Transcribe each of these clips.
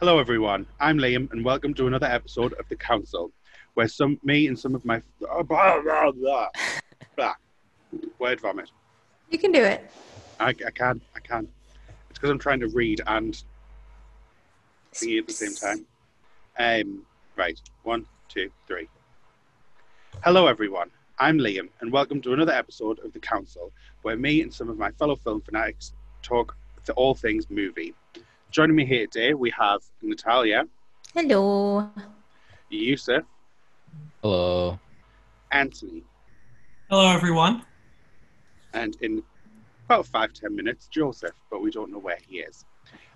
Hello, everyone. I'm Liam, and welcome to another episode of The Council, where some me and some of my oh, blah, blah, blah, blah. word vomit. You can do it. I, I can, I can. It's because I'm trying to read and singing at the same time. Um, right, one, two, three. Hello, everyone. I'm Liam, and welcome to another episode of The Council, where me and some of my fellow film fanatics talk to all things movie. Joining me here today, we have Natalia, Hello. Yousef, Hello. Antony, Hello, everyone. and in about five, ten minutes, Joseph, but we don't know where he is.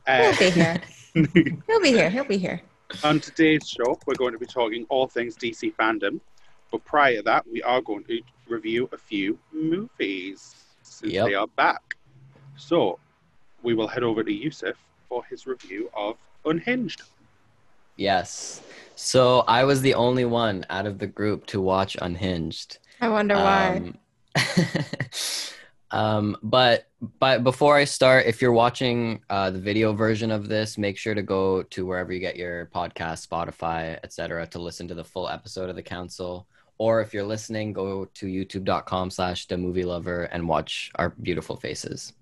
He'll Uh, be here. He'll be here. He'll be here. on today's show, we're going to be talking all things DC FanDome, but prior to that, we are going to review a few movies since Yep. they are back. So, we will head over to Yousef for his review of Unhinged. Yes. So I was the only one out of the group to watch Unhinged. I wonder why. Um, um, but but before I start, if you're watching uh, the video version of this, make sure to go to wherever you get your podcast, Spotify, etc., to listen to the full episode of the council. Or if you're listening, go to youtube.com slash the movie lover and watch our beautiful faces.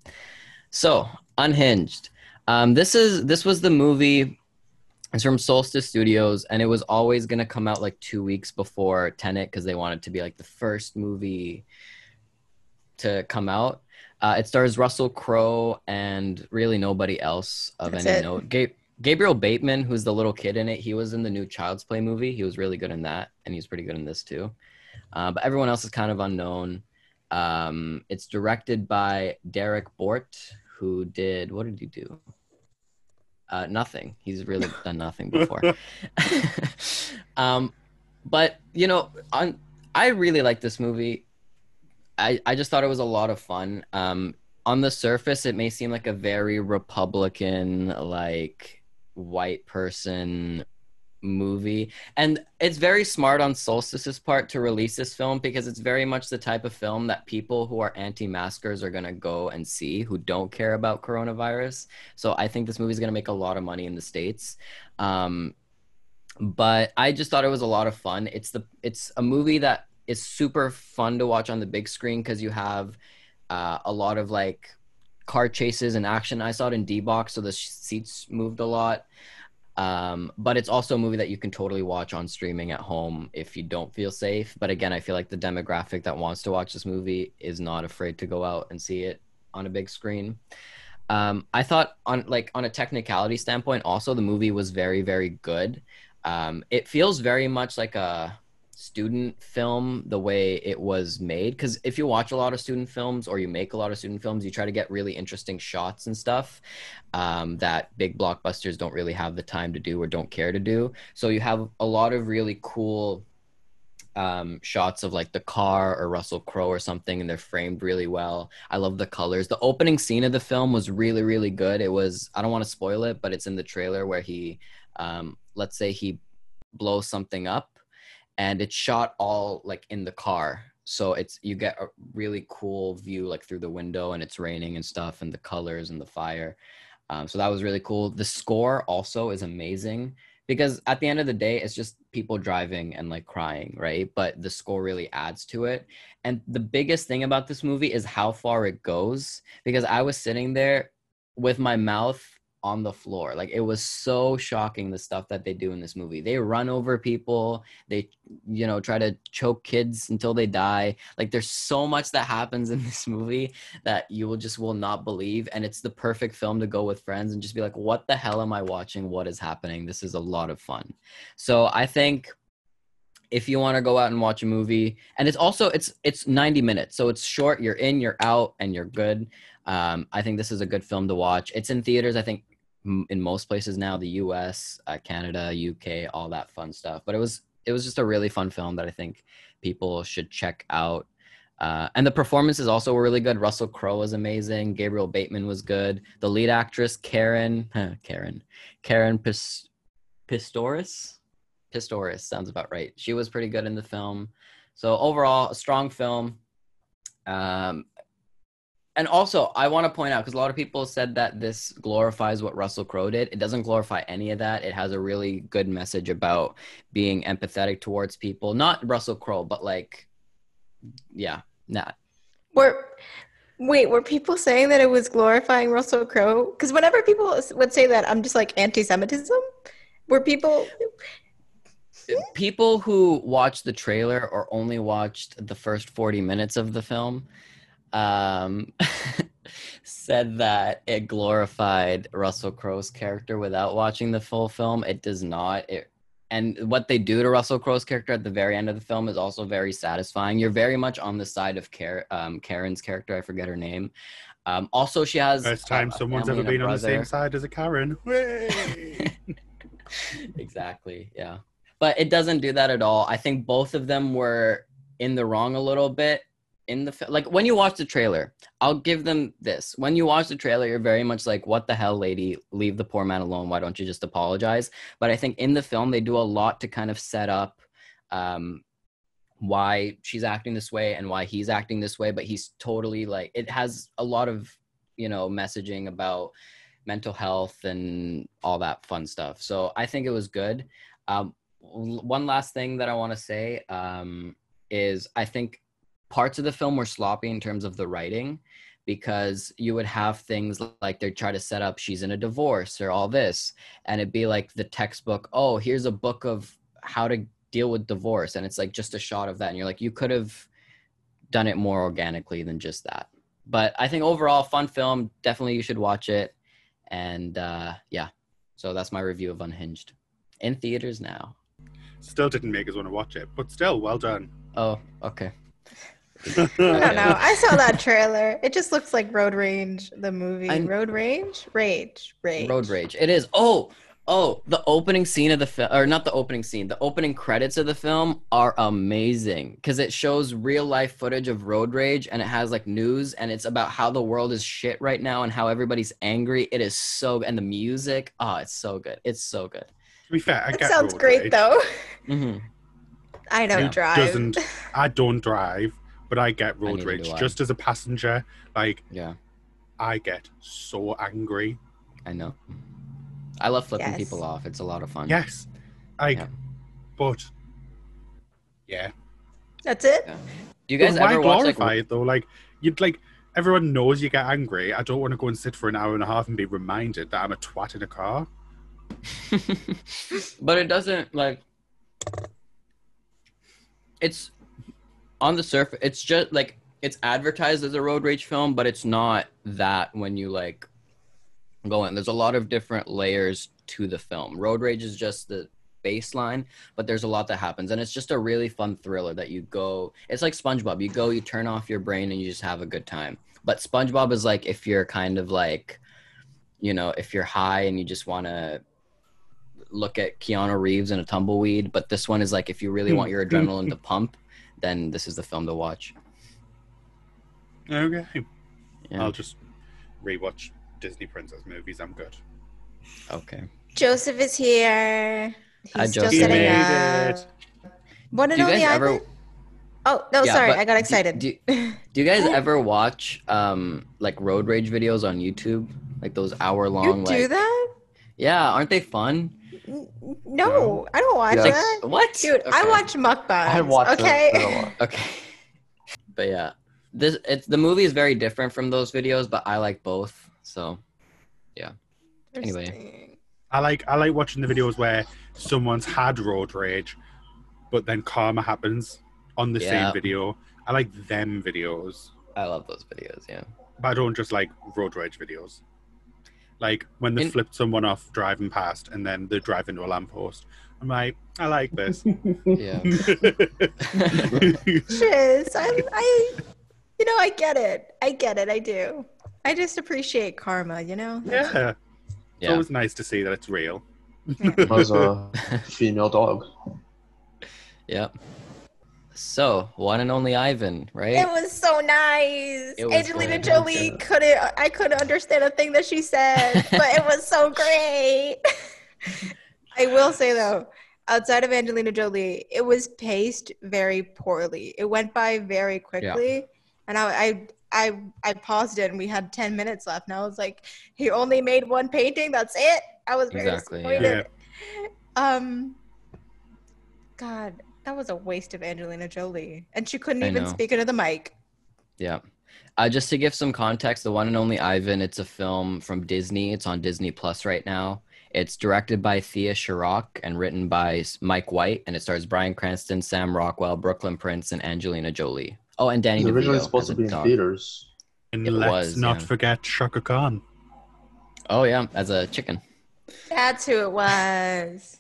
So, Unhinged. Um, this is this was the movie it's from Solstice Studios, and it was always gonna come out like two weeks before Tenet because they wanted to be like the first movie to come out. Uh, it stars Russell Crowe and really nobody else of That's any it. note. Ga- Gabriel Bateman, who's the little kid in it, he was in the new Child's Play movie. He was really good in that, and he's pretty good in this too. Uh, but everyone else is kind of unknown. Um, it's directed by Derrick Borte, who did what did he do? Uh, nothing. He's really done nothing before. um, but you know, on I really like this movie. I I just thought it was a lot of fun. Um, on the surface, it may seem like a very Republican, like white person movie. And it's very smart on solstice's part to release this film because it's very much the type of film that people who are anti-maskers are going to go and see who don't care about coronavirus. So i think this movie is going to make a lot of money in the states. Um, but i just thought it was a lot of fun. It's the it's a movie that is super fun to watch on the big screen because you have uh, a lot of like car chases and action. I saw it in d-box so the seats moved a lot um, but it's also a movie that you can totally watch on streaming at home if you don't feel safe. But again i feel like the demographic that wants to watch this movie is not afraid to go out and see it on a big screen. Um, i thought on like on a technicality standpoint also the movie was very very good. Um, it feels very much like a student film the way it was made because if you watch a lot of student films or you make a lot of student films you try to get really interesting shots and stuff um, that big blockbusters don't really have the time to do or don't care to do so you have a lot of really cool um, shots of like the car or Russell Crowe or something, and they're framed really well. I love the colors. The opening scene of the film was really, really good. It was, I don't want to spoil it, but it's in the trailer where he, um, let's say he blows something up and it's shot all like in the car. So it's, you get a really cool view like through the window and it's raining and stuff and the colors and the fire. Um, so that was really cool. The score also is amazing because at the end of the day it's just people driving and like crying right but the score really adds to it and the biggest thing about this movie is how far it goes because i was sitting there with my mouth on the floor. Like it was so shocking the stuff that they do in this movie. They run over people. They you know try to choke kids until they die. Like there's so much that happens in this movie that you will just will not believe and it's the perfect film to go with friends and just be like what the hell am i watching? What is happening? This is a lot of fun. So i think if you want to go out and watch a movie and it's also it's it's 90 minutes so it's short you're in you're out and you're good. Um, i think this is a good film to watch. It's in theaters i think in most places now the us uh, canada uk all that fun stuff but it was it was just a really fun film that i think people should check out uh, and the performances also were really good. Russell Crowe was amazing. Gabriel Bateman was good. The lead actress, Karen, Karen, Karen Pis- Pistoris, Pistoris sounds about right. She was pretty good in the film. So overall, a strong film. Um, and also I want to point out because a lot of people said that this glorifies what Russell Crowe did. It doesn't glorify any of that. It has a really good message about being empathetic towards people. Not Russell Crowe, but like, yeah, nah. Were wait, were people saying that it was glorifying Russell Crowe? Because whenever people would say that, I'm just like anti-Semitism. Were people? People who watched the trailer or only watched the first 40 minutes of the film um, said that it glorified Russell Crowe's character without watching the full film. It does not. It, and what they do to Russell Crowe's character at the very end of the film is also very satisfying. You're very much on the side of Kar- um, Karen's character. I forget her name. Um, also, she has First time a someone's ever been on the same side as a Karen. Exactly yeah but it doesn't do that at all i think both of them were in the wrong a little bit in the like when you watch the trailer i'll give them this when you watch the trailer you're very much like what the hell lady leave the poor man alone why don't you just apologize but i think in the film they do a lot to kind of set up um why she's acting this way and why he's acting this way but he's totally like it has a lot of you know messaging about mental health and all that fun stuff. So I think it was good. Um, one last thing that I want to say um, is I think parts of the film were sloppy in terms of the writing because you would have things like they try to set up she's in a divorce or all this and it'd be like the textbook oh here's a book of how to deal with divorce and it's like just a shot of that and you're like you could have done it more organically than just that but i think overall fun film definitely you should watch it and uh, yeah, so that's my review of Unhinged in theaters now. Still didn't make us want to watch it, but still, well done. Oh, okay. I don't know. I saw that trailer. It just looks like Road Rage, the movie. I- Road Rage, Rage, Rage. Road Rage. It is. Oh, oh, the opening scene of the film, or not the opening scene, the opening credits of the film are amazing because it shows real life footage of Road Rage and it has like news and it's about how the world is shit right now and how everybody's angry. It is so, and the music, oh, it's so good. It's so good. To be fair, I That sounds road great rage. though. hmm I don't Yeah. drive. Doesn't I don't drive, but I get road neither rage just as a passenger. Like Yeah, I get so angry. I know. I love flipping Yes. people off. It's a lot of fun. Yes, I. Yeah. but yeah. That's it. Yeah. Do you guys But why ever watch glorify like? it though? Like you'd like everyone knows you get angry. I don't want to go and sit for an hour and a half and be reminded that I'm a twat in a car. but it doesn't like. It's on the surface. It's just like it's advertised as a road rage film, but it's not that when you like go in. There's a lot of different layers to the film. Road rage is just the baseline, but there's a lot that happens, and it's just a really fun thriller that you go. It's like SpongeBob. You go, you turn off your brain, and you just have a good time. But SpongeBob is like if you're kind of like, you know, if you're high and you just want to look at Keanu Reeves in a tumbleweed, but this one is like if you really hmm. want your adrenaline to pump, then this is the film to watch. Okay, Yeah. I'll just rewatch Disney princess movies. I'm good. Okay. Joseph is here. He's Hi, still Joseph. setting He up. made it. Want to Do you know the guys ever- Ivan? Oh no, Yeah, sorry, but I got excited. Do, do you guys ever watch um like road rage videos on YouTube? Like those hour you long do like that? Yeah, aren't they fun? N- No, No. I don't watch Yeah. Like that. what? Dude, I Okay. watch mukbangs. I watched okay. them for a while. Okay. But yeah. This it's the movie is very different from those videos, but I like both. So yeah. Anyway. I like I like watching the videos where someone's had road rage, but then karma happens on the Yeah. same video. I like them videos, I love those videos, yeah. but I don't just like road rage videos. Like when they In- flipped someone off driving past and then they drive into a lamppost. I'm like, I like this. Yeah. Shiz, I, I, you know, I get it. I get it. I do. I just appreciate karma. You know. yeah. It's yeah. always nice to see that it's real. was a female dog. Yep. So, one and only Ivan, right? It was so nice. Was Angelina great. Jolie Yeah. couldn't. I couldn't understand a thing that she said, but it was so great. I will say though, outside of Angelina Jolie, it was paced very poorly. It went by very quickly, and I, I I I paused it and we had ten minutes left, and I was like, he only made one painting. That's it. I was very Exactly, yeah. disappointed. Um, God, that was a waste of Angelina Jolie, and she couldn't I even know. speak into the mic. Yeah. Uh, just to give some context, the one and only Ivan, it's a film from Disney. It's on Disney Plus right now. It's directed by Thea Sharrock and written by Mike White, and it stars Bryan Cranston, Sam Rockwell, Brooklyn Prince, and Angelina Jolie. Oh, and Danny It was originally DeVito supposed to be in dog. theaters. And It let's was, not yeah. forget Chaka Khan. Oh yeah, as a chicken. That's who it was.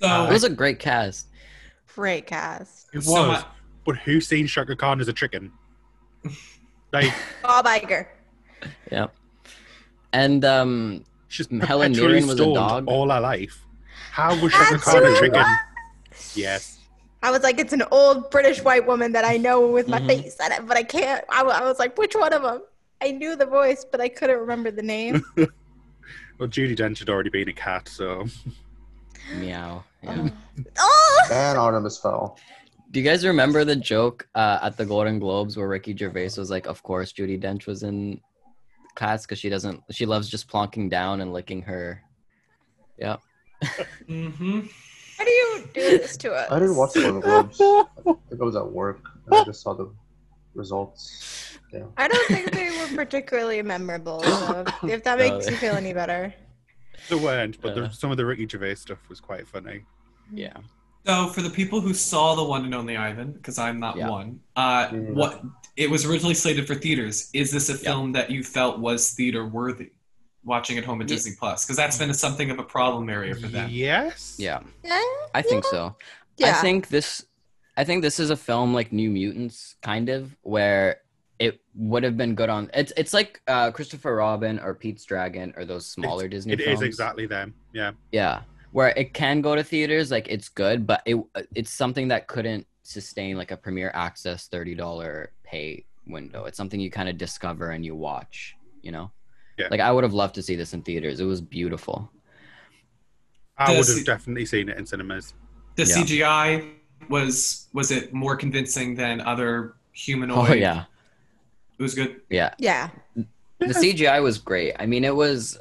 So, It was a great cast. Great cast. It was, So my- but who's seen Chaka Khan as a chicken? Like Bob Iger. Yeah. And um, she's Helen perpetually Mirren was a dog. all her life. How was Shaka That's Khan a chicken? was. Yes. I was like, it's an old British white woman that I know with my Mhm. face on it, but I can't. I, I was like, which one of them? I knew the voice, but I couldn't remember the name. Well, Judi Dench had already been a cat, so meow. Yeah. oh, And Artemis Fowl. Do you guys remember the joke uh, at the Golden Globes where Ricky Gervais was like, "Of course, Judi Dench was in class because she doesn't. She loves just plonking down and licking her." Yeah. hmm why do you do this to us? I didn't watch the Golden Globes. I think I was at work and I just saw the results. Yeah. I don't think they were particularly memorable. So if that makes they- you feel any better. They weren't. But Uh. the, some of the Ricky Gervais stuff was quite funny. Yeah. So for the people who saw the one and only Ivan, because I'm not Yeah. one, uh, Mm. what it was originally slated for theaters. Is this a film that you felt was theater worthy? Watching at home at Ye- Disney Plus, because that's been something of a problem area for them. Yes. Yeah. Yeah, I think so. yeah. I think this I think this is a film like New Mutants kind of where it would have been good on it's it's like uh Christopher Robin or Pete's Dragon or those smaller Disney It is films. exactly them. Yeah. Yeah. Where it can go to theaters like it's good but it it's something that couldn't sustain like a premiere access $30 pay window. It's something you kind of discover and you watch, you know? Yeah. Like I would have loved to see this in theaters. It was beautiful. I would have it- definitely seen it in cinemas. The Yeah. CGI was was it more convincing than other humanoid? Oh yeah. It was good. Yeah. yeah. the CGI was great. I mean, it was.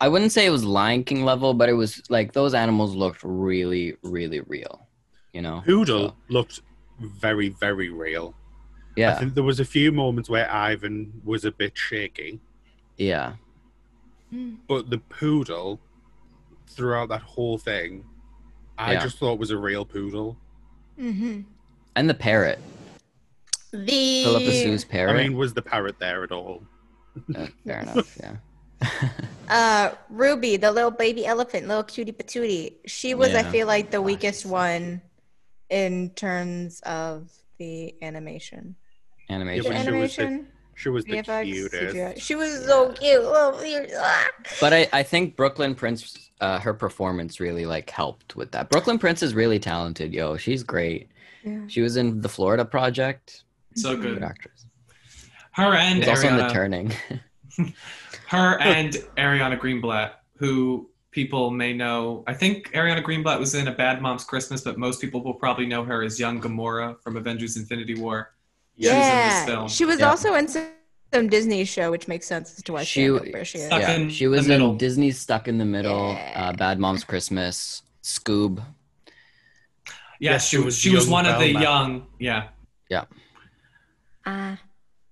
I wouldn't say it was Lion King level, but it was like those animals looked really, really real. You know. Poodle So, looked very, very real. Yeah. I yeah. think there was a few moments where Ivan was a bit shaky, Yeah. but the poodle throughout that whole thing, I Yeah. just thought was a real poodle. Mm-hmm. And the parrot, The Phillipa Soo's I mean, was the parrot there at all? Uh, fair enough. Yeah. uh Ruby, the little baby elephant, little cutie patootie. She was, I feel like, the weakest one in terms of the animation. Animation. but she was the- animation. She was the VFX, cutest. CGI. She was so cute. Little. Ah. But I, I think Brooklyn Prince, uh, her performance really like helped with that. Brooklyn Prince is really talented, yo. She's great. Yeah. She was in the Florida Project. So Good good. actress. Her and She's also in The Ariana, Turning. her and Ariana Greenblatt, who people may know. I think Ariana Greenblatt was in A Bad Mom's Christmas, but most people will probably know her as young Gamora from Avengers: Infinity War. She was in this Yeah, film. she was Yeah. also in some, some Disney show, which makes sense as to why she, She- where she is. Yeah, in she was in Disney's Stuck in the Middle, Yeah. uh, Bad Mom's Christmas, Scoob. Yeah, Yes, she was. was She was young one of the Velma. young. Yeah, Ah,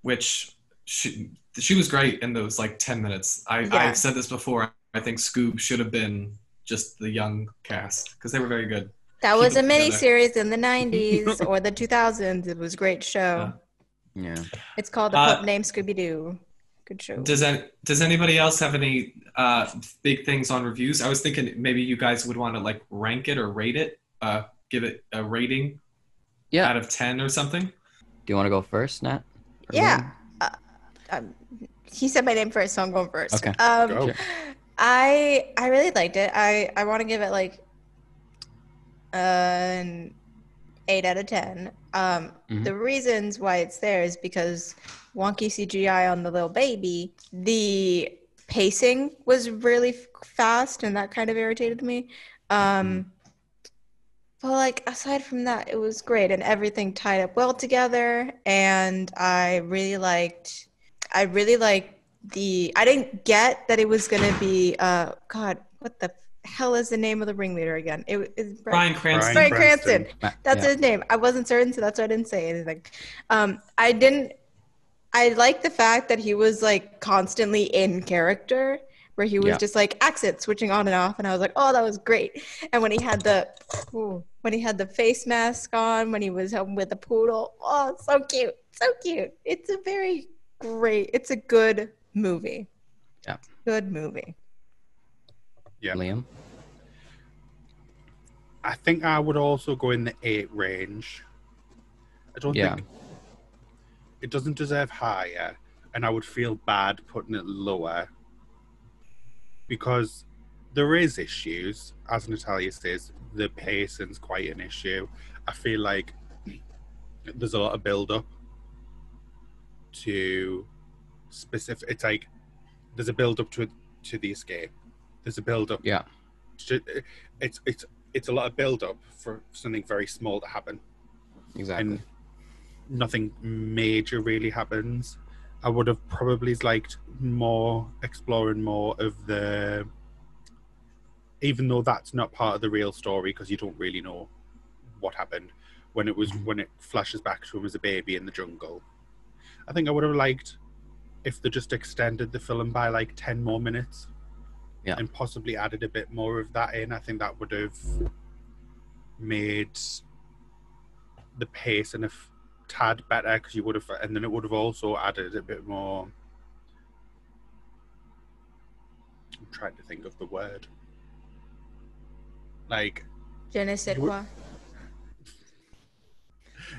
which she she was great in those like ten minutes. I Yeah. I've said this before. I think Scoob should have been just the young cast because they were very good. that Keep was a it mini series in the 90s or the 2000s. It was a great show. Yeah. It's called The Uh, Pup Named Scooby Doo. Good show. Does that does anybody else have any uh, big things on reviews? I was thinking maybe you guys would want to like rank it or rate it, uh, give it a rating Yeah. out of ten or something. Do you want to go first, Nat? Or Yeah. Uh, um, he said my name first, so I'm going first. Okay. Um, Go. I I really liked it. I I want to give it like an eight out of ten. Um, Mhm. The reasons why it's there is because wonky CGI on the little baby. The pacing was really fast, and that kind of irritated me. Um, Well, like aside from that, it was great and everything tied up well together. And I really liked, I really liked the. I didn't get that it was gonna be. Uh, God, what the hell is the name of the ringleader again? It is Bryan Cranston. Brian Bryan Cranston. Cranston. That's Yeah. his name. I wasn't certain, so that's why I didn't say anything. Um, I didn't. I like the fact that he was like constantly in character, where he was Yeah. just like accent switching on and off, and I was like, oh, that was great. And when he had the, ooh, when he had the face mask on, when he was home with the poodle, oh, so cute, so cute. It's a very great. It's a good movie. Yeah. Good movie. Yeah. Liam. I think I would also go in the eight range. I don't Yeah. think it doesn't deserve higher, and I would feel bad putting it lower because there is issues, as Natalia says. The pacing's quite an issue. I feel like there's a lot of build up to specific. It's like there's a build up to to the escape. There's a build up. Yeah. To, it's it's it's a lot of build up for something very small to happen Exactly. and nothing major really happens. I would have probably liked more exploring more of the, even though that's not part of the real story because you don't really know what happened when it was Mhm. when it flashes back to him as a baby in the jungle. I think I would have liked if they just extended the film by like ten more minutes, Yeah. and possibly added a bit more of that in. I think that would have made the pace and a f- tad better because you would have, and then it would have also added a bit more. I'm trying to think of the word. Like, Je ne sais quoi.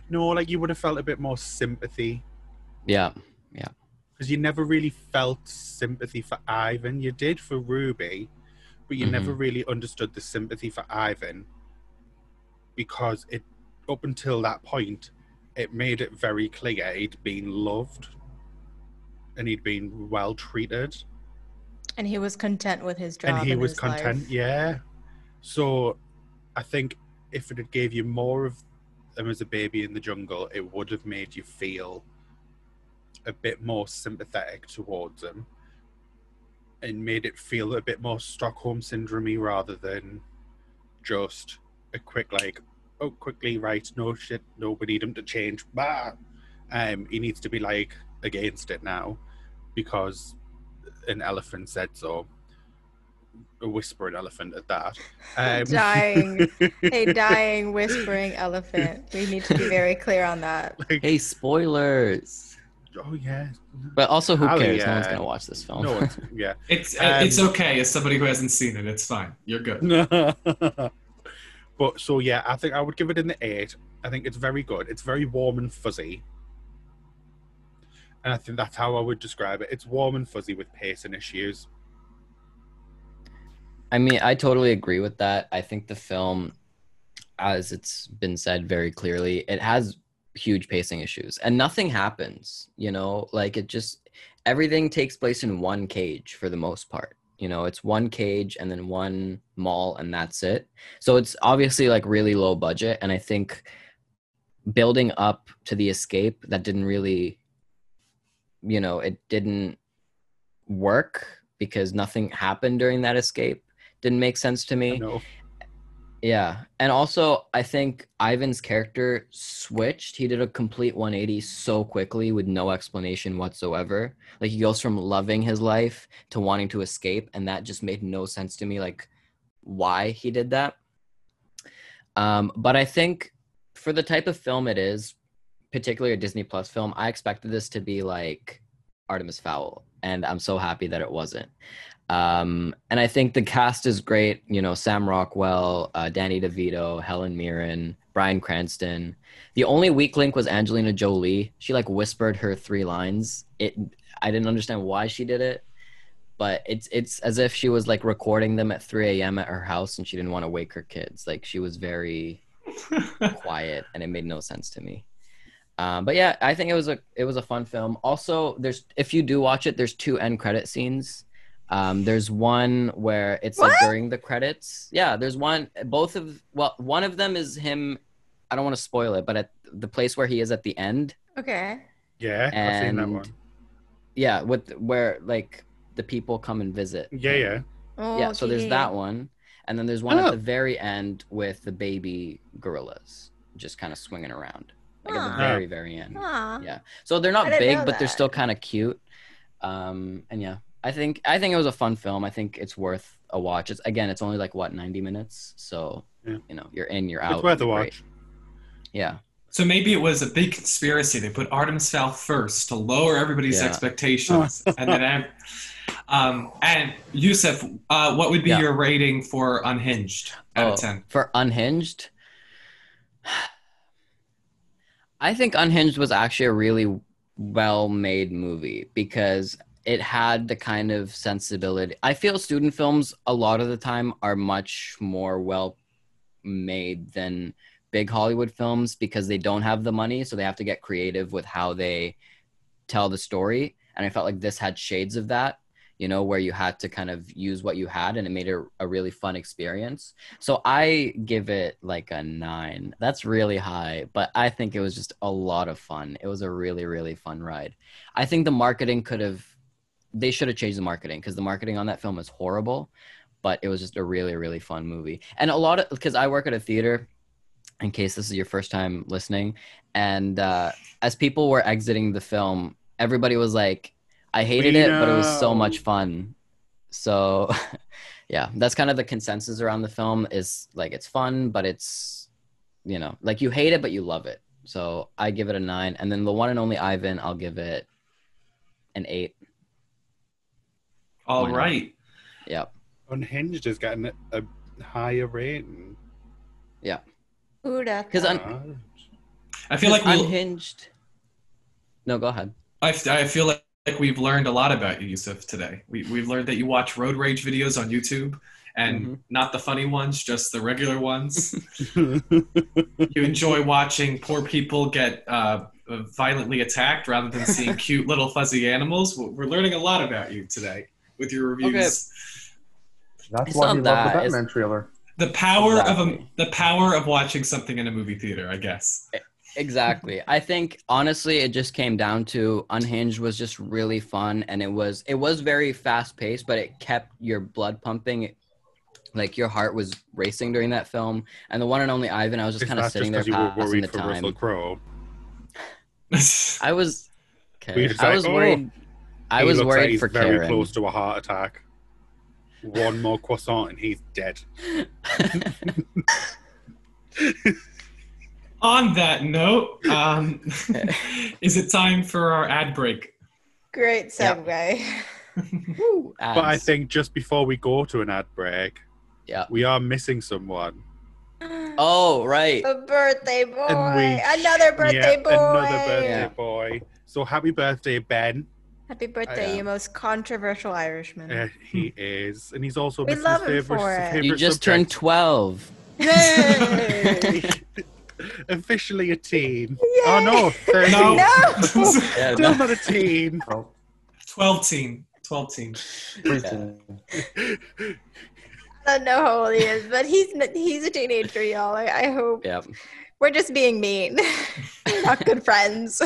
no, like you would have felt a bit more sympathy Yeah. Yeah. Because you never really felt sympathy for Ivan. You did for Ruby, but you never mm-hmm. really understood the sympathy for Ivan because it, up until that point, it made it very clear he'd been loved and he'd been well treated And he was content with his job. and he and was his content. life. Yeah. So, I think if it had gave you more of them as a baby in the jungle, it would have made you feel a bit more sympathetic towards them and made it feel a bit more Stockholm syndromey rather than just a quick like, oh, quickly right, no shit, no, we need him to change. Bah! Um, he needs to be like against it now because an elephant said so. A whispering elephant at that. Um, Dying. a dying, whispering elephant. We need to be very clear on that. like, Hey, spoilers. oh yeah. But also, who Ali, cares? No one's gonna watch this film. No, one's, yeah. It's Um, it's okay as somebody who hasn't seen it. It's fine. You're good. but so yeah, I think I would give it in the eight. I think it's very good. It's very warm and fuzzy. And I think that's how I would describe it. It's warm and fuzzy with pacing issues. I mean, I totally agree with that. I think the film, as it's been said very clearly, it has huge pacing issues and nothing happens, you know, like it just, everything takes place in one cage for the most part. You know, it's one cage and then one mall and that's it. So it's obviously like really low budget. And I think building up to the escape that didn't really, you know, it didn't work because nothing happened during that escape didn't make sense to me. know. Yeah. And also, I think Ivan's character switched. He did a complete 180 so quickly with no explanation whatsoever. Like, he goes from loving his life to wanting to escape. And that just made no sense to me, like, why he did that. Um, but I think for the type of film it is, particularly a Disney Plus film, I expected this to be like Artemis Fowl. And I'm so happy that it wasn't. Um, and I think the cast is great. You know, Sam Rockwell, uh, Danny DeVito, Helen Mirren, Bryan Cranston. The only weak link was Angelina Jolie. She like whispered her three lines. It I didn't understand why she did it, but it's it's as if she was like recording them at 3 a.m. at her house and she didn't want to wake her kids. Like she was very quiet and it made no sense to me. Um, but yeah, I think it was a it was a fun film. Also, there's if you do watch it, there's two end credit scenes Um, there's one where it's What? like during the credits. Yeah, there's one. Both of well, one of them is him. I don't want to spoil it, but at the place where he is at the end. Okay. Yeah, I've seen that And- one. Yeah, with where like the people come and visit. Yeah, yeah. Oh, yeah. So there's that one, and then there's one Oh. at the very end with the baby gorillas just kind of swinging around, like at the very very end. Aw. Yeah. So they're not big, but they're still kind of cute. Um, and yeah, I think I think it was a fun film. I think it's worth a watch. It's again, it's only like what 90 minutes, so Yeah. you know you're in, you're out. It's worth a watch. Yeah. So maybe it was a big conspiracy. They put Artemis Fowl first to lower everybody's Yeah. expectations, and then, ev- um, and Yousef, uh, what would be Yeah. your rating for Unhinged out Oh, of ten? For Unhinged, I think Unhinged was actually a really well made movie because it had the kind of sensibility. I feel student films a lot of the time are much more well made than big Hollywood films because they don't have the money, so they have to get creative with how they tell the story. And I felt like this had shades of that, you know, where you had to kind of use what you had and it made it a really fun experience. So I give it like a nine. That's really high, but I think it was just a lot of fun. It was a really, really fun ride. I think the marketing could have, they should have changed the marketing because the marketing on that film is horrible, but it was just a really, really fun movie. And a lot of, because I work at a theater, in case this is your first time listening, and uh, as people were exiting the film, everybody was like, I hated it, but it was so much fun. So, yeah, that's kind of the consensus around the film is like it's fun, but it's you know like you hate it, but you love it. So I give it a nine, and then the one and only Ivan, I'll give it an eight. All why not? Yep. Unhinged is getting a, a higher rating. Who da Because un-. I feel like we. unhinged. No, go ahead. I, I feel like, like we've learned a lot about you, Yousef, today. We, we've learned that you watch road rage videos on YouTube, and Mhm. not the funny ones, just the regular ones. you enjoy watching poor people get uh, violently attacked rather than seeing cute little fuzzy animals. We're we're learning a lot about you today with your reviews. That's It's why not he loved that, the it's- Batman trailer. The power of a, the power of watching something in a movie theater, I guess. Exactly. I think honestly it just came down to Unhinged was just really fun and it was it was very fast paced, but it kept your blood pumping. Like your heart was racing during that film. And the one and only Ivan, I was just Is kind of sitting just there because you were passing the for time. Crowe? I was Were okay. you just I like, was "Oh, worried I He was looks like worried he's for very Karen. close to a heart attack. One more croissant and he's dead. On that note, um, is it time for our ad break? Great segue. Woo, But I think just before we go to an ad break, Yeah. we are missing someone. Oh, right. A birthday boy. We- Another birthday yeah, boy. Another birthday Yeah. boy. So happy birthday, Ben. Happy birthday, you most controversial Irishman. Uh, he is, and he's also We love his him favorite, for it. favorite You just turned 12. Yay! Officially a teen. Yay! Oh no, 13. No. no! Yeah, Still not a teen. 12 teen. 12 teen. preteen. I don't know how old he is, but he's he's a teenager, y'all. I, I hope Yep. we're just being mean. not good friends.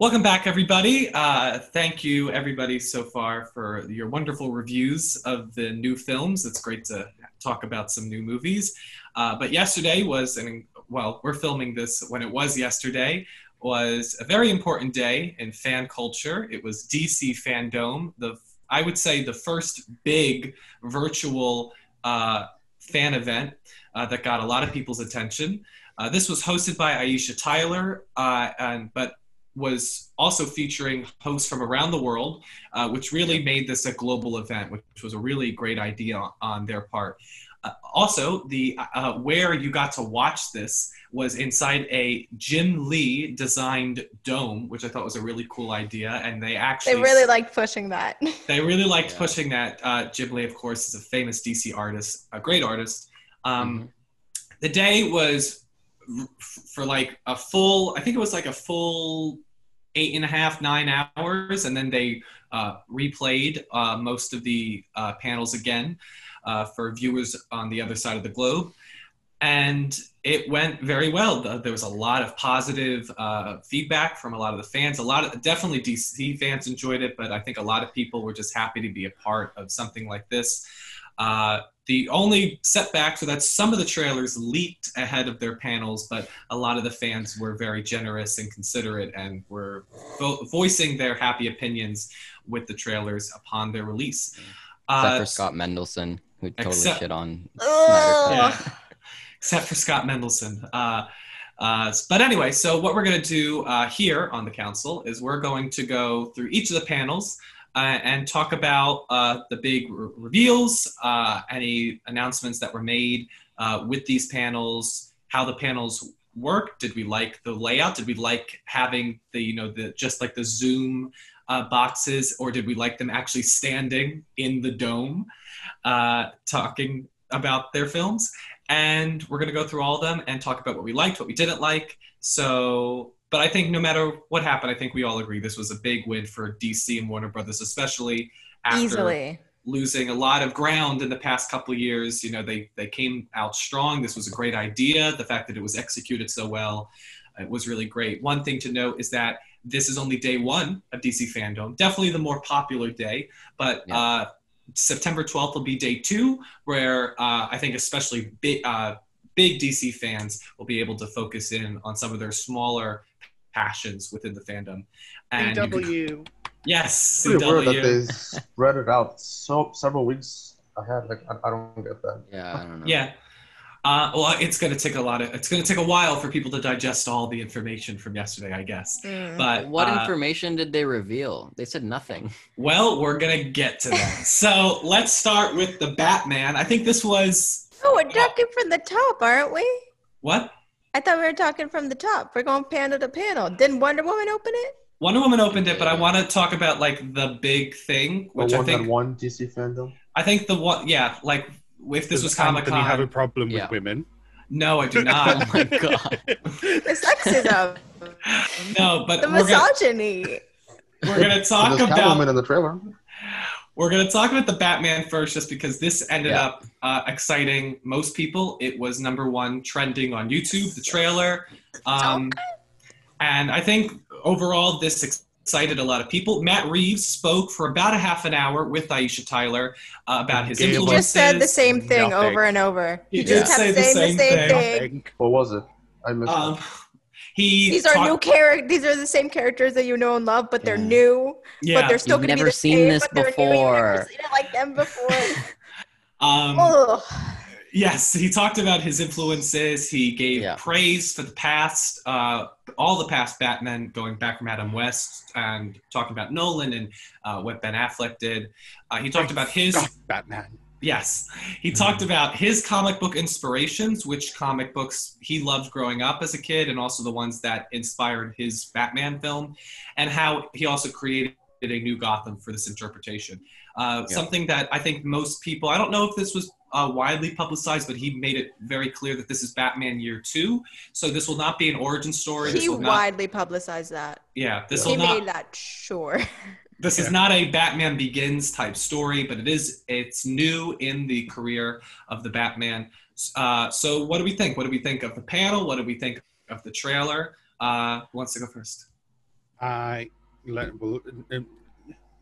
Welcome back, everybody. Uh, thank you, everybody, so far for your wonderful reviews of the new films. It's great to talk about some new movies. Uh, but yesterday was, an, well, we're filming this when it was yesterday, was a very important day in fan culture. It was DC FanDome, the I would say the first big virtual uh, fan event uh, that got a lot of people's attention. Uh, this was hosted by Aisha Tyler, uh, and but was also featuring hosts from around the world, uh, which really made this a global event, which was a really great idea on their part. Uh, also, the uh, where you got to watch this was inside a Jim Lee designed dome, which I thought was a really cool idea, and they actually they really like pushing that. they really liked Yeah. pushing that. Uh, Jim Lee, of course, is a famous DC artist, a great artist. Um, The day was for like a full, I think it was like a full eight and a half, nine hours, and then they uh, replayed uh, most of the uh, panels again uh, for viewers on the other side of the globe. And it went very well. There was a lot of positive uh, feedback from a lot of the fans. A lot of definitely DC fans enjoyed it, but I think a lot of people were just happy to be a part of something like this. Uh, the only setback are that some of the trailers leaked ahead of their panels, but a lot of the fans were very generous and considerate and were vo- voicing their happy opinions with the trailers upon their release. Except Uh, for Scott Mendelson, who totally except- shit on Ugh. Yeah. except for Scott Mendelson. Uh, uh, but anyway, so what we're going to do uh, here on the council is we're going to go through each of the panels uh, and talk about uh, the big re- reveals, uh, any announcements that were made uh, with these panels, how the panels work. Did we like the layout? Did we like having the you know the just like the Zoom uh, boxes, or did we like them actually standing in the dome, uh, talking about their films? and we're to go through all of them and talk about what we liked, what we didn't like. So, but I think no matter what happened, I think we all agree this was a big win for DC and Warner Brothers, especially after Easily. losing a lot of ground in the past couple of years. You know, they they came out strong. This was a great idea. The fact that it was executed so well, it was really great. One thing to note is that this is only day one of DC FanDome. Definitely the more popular day, but. Yeah. Uh, September 12th will be day two, where uh, I think especially big, uh, big DC fans will be able to focus in on some of their smaller passions within the fandom. And you can- CW. yes, Pretty weird that they spread it out so several weeks ahead. Like I, I don't get that. Yeah, I don't know. Yeah. Uh, well, it's going to take a lot of. It's going to take a while for people to digest all the information from yesterday, I guess. Mm. But What uh, information did they reveal? They said nothing. well, we're going to get to that. so let's start with the Batman. I think this was Oh, we're talking from the top, aren't we? what I thought we were talking from the top. We're going panel to panel. Didn't Wonder Woman open it? Wonder Woman opened it, but I want to talk about like the big thing, The which I think one DC FanDome. I think the one, yeah, like if this was Does Comic Antony have a Con. problem Yeah. with women? No, I do not. Oh my god. The sexism, no, but the we're gonna, misogyny. we're gonna talk There's about Catwoman in the trailer. We're going to talk about the Batman first, just because this ended Yeah. up uh, exciting most people. It was number one trending on YouTube, the trailer. Um, and I think overall, this excited a lot of people. Matt Reeves spoke for about a half an hour with Aisha Tyler uh, about his He He just said the same thing Nothing. over and over. He He just say kept the saying the same same thing. thing. What was it? I missed Um, it. He These are talked- new characters. These are the same characters that you know and love, but they're Yeah. new. Yeah. But they're still You've going to be never the seen same, this but they're new. You've never before. seen it like them before. um, Ugh. Yes, he talked about his influences. He gave Yeah. praise for the past, uh, all the past Batman, going back from Adam West and talking about Nolan and uh, what Ben Affleck did. Uh, he talked about his, Batman. Yes, he talked about his comic book inspirations, which comic books he loved growing up as a kid, and also the ones that inspired his Batman film, and how he also created a new Gotham for this interpretation. Uh, Yeah. Something that I think most people, I don't know if this was uh, widely publicized, but he made it very clear that this is Batman Year Two. So this will not be an origin story. This He will not, widely publicized that. yeah, this He will not. made that sure. This Yeah. is not a Batman Begins type story, but it is. It's new in the career of the Batman. Uh, so what do we think? What do we think of the panel? What do we think of the trailer? Uh, who wants to go first? I let well, um,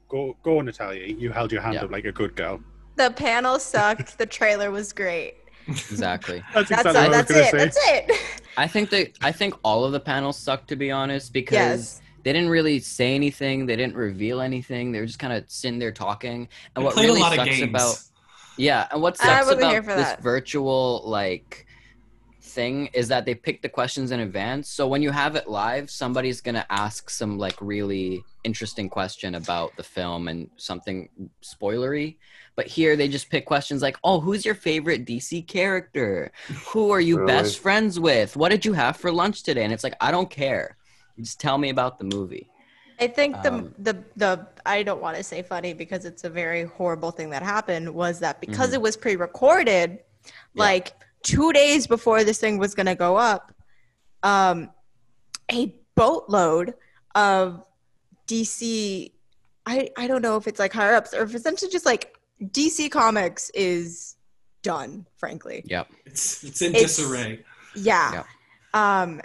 go go on, Natalia. You held your hand Yeah. up like a good girl. The panel sucked. the trailer was great. Exactly. That's That's, exactly what I was that's it. say. That's it. I think that I think all of the panels suck to be honest because Yes. They didn't really say anything. They didn't reveal anything. They were just kind of sitting there talking. And We what really a lot of sucks games. about yeah, and what I sucks here about for this that. virtual like thing is that they pick the questions in advance. So when you have it live, somebody's gonna ask some like really interesting question about the film and something spoilery. But here they just pick questions like, "Oh, who's your favorite DC character? Who are you Really? best friends with? What did you have for lunch today?" And it's like, I don't care. Just tell me about the movie. I think the Um, the the I don't want to say funny because it's a very horrible thing that happened was that because Mhm. it was pre-recorded, like two days before this thing was gonna go up, um, a boatload of DC. I I don't know if it's like higher ups or if essentially just like DC Comics is done. Frankly, Yep. It's it's in It's- disarray. yeah. Um,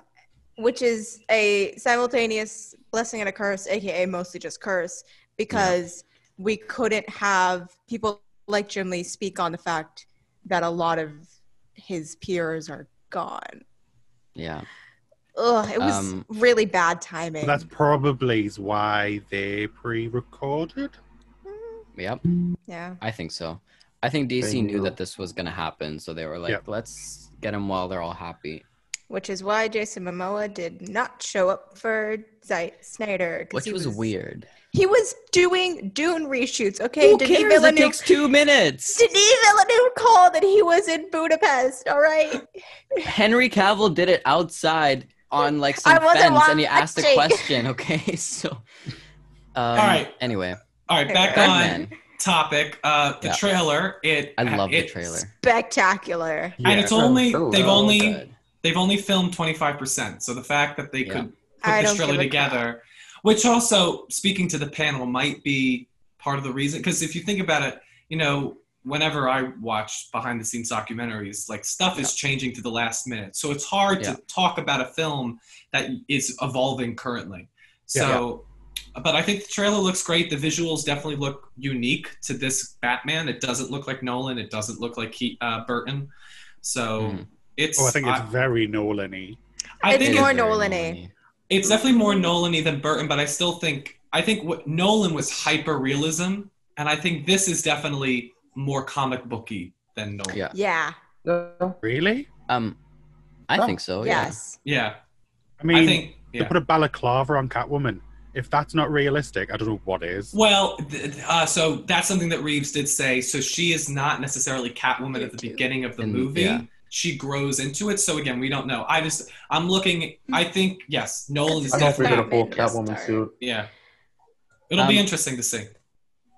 which is a simultaneous blessing and a curse, aka mostly just curse, because we couldn't have people like Jim Lee speak on the fact that a lot of his peers are gone. Yeah. Ugh, it was Um, really bad timing. That's probably why they pre-recorded. Yep. yeah. I think so. I think DC They knew knew. that this was gonna happen, so they were like, Yep. let's get them while they're all happy. Which is why Jason Momoa did not show up for Zei- Snyder. 'cause Which he was, weird. He was doing Dune reshoots. Okay, Who Denis cares? It takes two minutes. Denis Villeneuve called that he was in Budapest. All right. Henry Cavill did it outside on like some I wasn't fence, and he asked a question. Okay, so. Um, All right. Anyway, All right, back Batman. on Batman. topic. Uh, the Yeah. trailer. It. I love the trailer. Spectacular. And it's only so they've only Good. They've only filmed 25%. So the fact that they Yeah. could put I this trailer give a together, which also speaking to the panel might be part of the reason because if you think about it, you know, whenever I watch behind the scenes documentaries, like stuff is changing to the last minute. So it's hard Yeah. to talk about a film that is evolving currently. So but I think the trailer looks great. The visuals definitely look unique to this Batman. It doesn't look like Nolan. It doesn't look like he, uh, Burton. So Mhm. It's. Oh, I think it's I, very Nolan-y. I It's think It is more very Nolan-y. Nolan-y. it's definitely more Nolan-y than Burton, but I still think I think what Nolan was hyper realism, and I think this is definitely more comic booky than Nolan. Yeah. Yeah. Yeah. Really? Um, I Oh, think so. Yes. Yeah, I mean, I think. they Yeah. put a balaclava on Catwoman. If that's not realistic, I don't know what is. Well, th- uh, so that's something that Reeves did say. So she is not necessarily Catwoman at the beginning of the In- movie. yeah. She grows into it. So again, we don't know. I just I'm looking. I think yes, Nolan is I don't know if we get a full Batman Catwoman suit. Yeah, it'll be Um, interesting to see.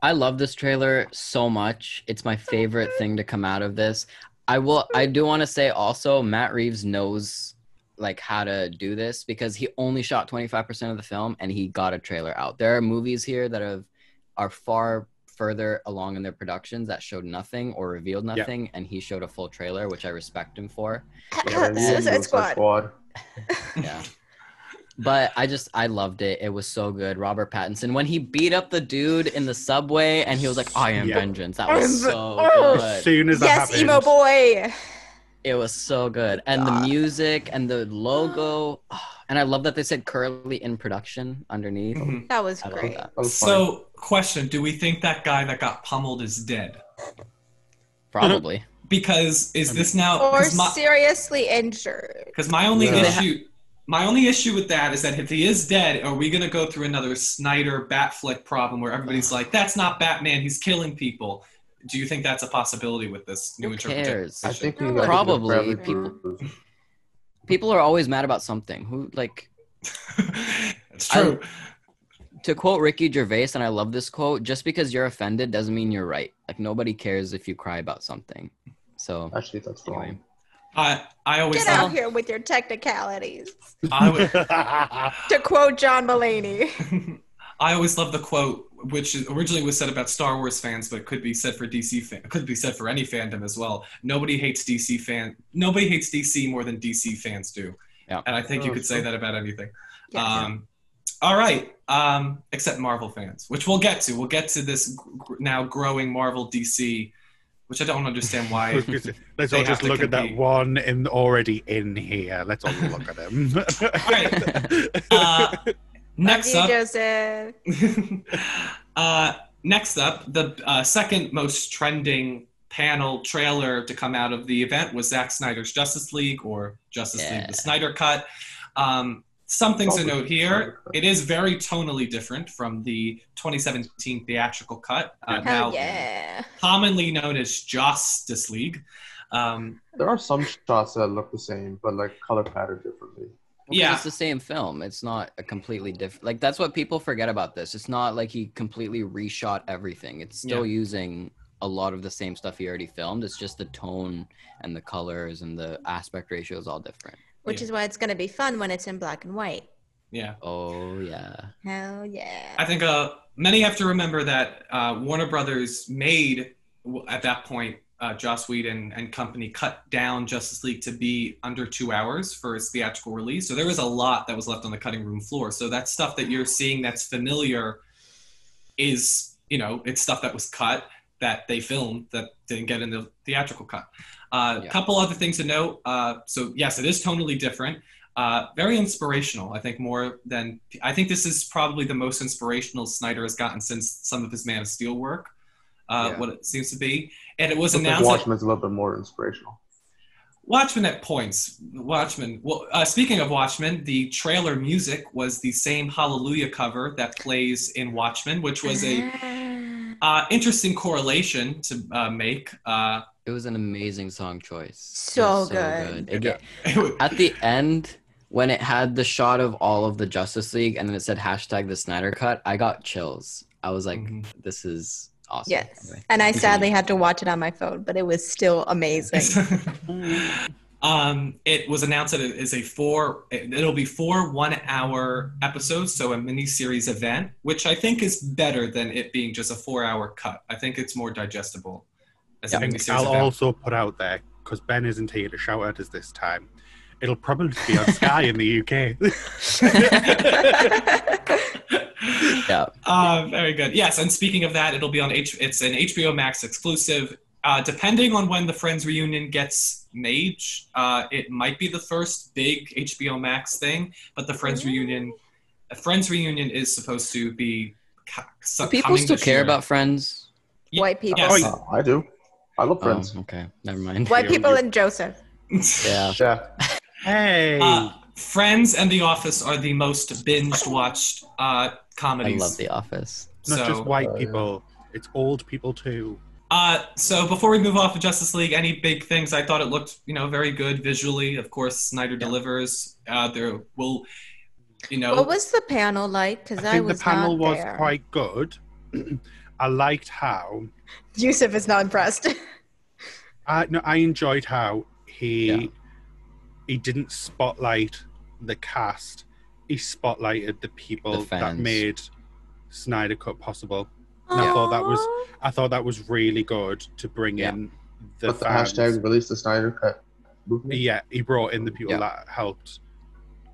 I love this trailer so much. It's my favorite thing to come out of this. I will I do want to say also Matt Reeves knows like how to do this because he only shot 25% of the film and he got a trailer out. There are movies here that have are far further along in their productions that showed nothing or revealed Yeah. nothing and he showed a full trailer which I respect him for. Yeah, and Suicide Suicide Squad. Yeah. But I just I loved it. It was so good. Robert Pattinson when he beat up the dude in the subway and he was like, "I am Yeah. vengeance." That was so oh, good. As soon as that Yes, happened, emo boy. It was so good. And the music and the logo. And I love that they said currently in production underneath. Mhm. That was I great. that. That was funny. So, question: Do we think that guy that got pummeled is dead? Probably. Because is this now? Or Because my, seriously injured. 'cause my only Yeah. issue, my only issue with that is that if he is dead, are we gonna go through another Snyder Batflick problem where everybody's like, "That's not Batman. He's killing people." Do you think that's a possibility with this new Who interpretation? cares? I think No, you guys Probably people- People are always mad about something. Who like it's true. To quote Ricky Gervais, and I love this quote, just because you're offended doesn't mean you're right. Like nobody cares if you cry about something. So Actually, that's wrong. anyway. I I always Get out here with your technicalities. I, would, To quote John Mulaney. I always love the quote, which originally was said about Star Wars fans, but could be said for DC fan, could be said for any fandom as well. Nobody hates DC fan. Nobody hates DC more than DC fans do. Yeah. And I think you Oh, could say that about anything. Yes. Um, all right, um, except Marvel fans, which we'll get to. We'll get to this gr- now growing Marvel DC, which I don't understand why. Let's They all just to look at that one in already in here. Let's all look at him. Uh, next up, Joseph. uh, next up, the uh, second most trending panel trailer to come out of the event was Zack Snyder's Justice League or Justice League the Snyder Cut. Um, some things to note here. It is very tonally different from the 2017 theatrical cut, uh, now yeah. commonly known as Justice League. Um, There are some shots that look the same, but like color pattern differently. Well, 'cause Yeah. it's the same film. It's not a completely different. Like that's what people forget about this. It's not like he completely reshot everything. It's still using a lot of the same stuff he already filmed. It's just the tone and the colors and the aspect ratio is all different. Which Yeah. is why it's going to be fun when it's in black and white. Yeah. Oh yeah. Hell yeah. I think uh, many have to remember that uh, Warner Brothers made at that point. Uh, Joss Whedon and company cut down Justice League to be under two hours for its theatrical release. So there was a lot that was left on the cutting room floor. So that stuff that you're seeing that's familiar is, you know, it's stuff that was cut that they filmed that didn't get in the theatrical cut. A uh, Yeah. couple other things to note. Uh, so yes, it is tonally different. Uh, very inspirational. I think more than I think this is probably the most inspirational Snyder has gotten since some of his Man of Steel work. Uh, Yeah. What it seems to be, and it was I think announced. that- Watchmen's a little bit more inspirational. Watchmen at points. Watchmen. Well, uh, speaking of Watchmen, the trailer music was the same Hallelujah cover that plays in Watchmen, which was a uh, interesting correlation to uh, make. It was an amazing song choice. It So was good. It get- at the end, when it had the shot of all of the Justice League and then it said hashtag the Snyder Cut, I got chills. I was like, Mhm. this is awesome. Yes. Anyway. And I sadly had to watch it on my phone, but it was still amazing. um, it was announced that it is a four. It'll be four one-hour episodes, so a mini-series event, which I think is better than it being just a four-hour cut. I think it's more digestible as a And mini-series I'll event. also put out there because Ben isn't here to shout at us this time. It'll probably be on Sky in the UK. Yeah. Uh, very good. Yes, and speaking of that, it'll be on H. It's an HBO Max exclusive. Uh, depending on when the Friends reunion gets made, uh, it might be the first big HBO Max thing. But the Friends reunion, a Friends reunion is supposed to be. co- Do people still care year. about friends? Ye- White people. Yes. Oh. I do. I love Friends. Oh, okay. Never mind. White people you- and Joseph. Yeah. Yeah. hey, Uh, Friends and The Office are the most binged watched uh, I love The Office. not so- just white uh, people, it's old people too. Uh, so before we move off of Justice League, any big things? I thought it looked, you know, very good visually. Of course, Snyder delivers. Uh, there will, you know, What was the panel like? Because I I, think was the panel was there. quite good. I liked how Yousef is not impressed. I no, I enjoyed how he Yeah. he didn't spotlight the cast. He spotlighted the people The that made Snyder Cut possible. And I thought that was I thought that was really good to bring Yeah. in the But the fans. hashtag release the Snyder Cut movement. Yeah, he brought in the people Yeah. that helped.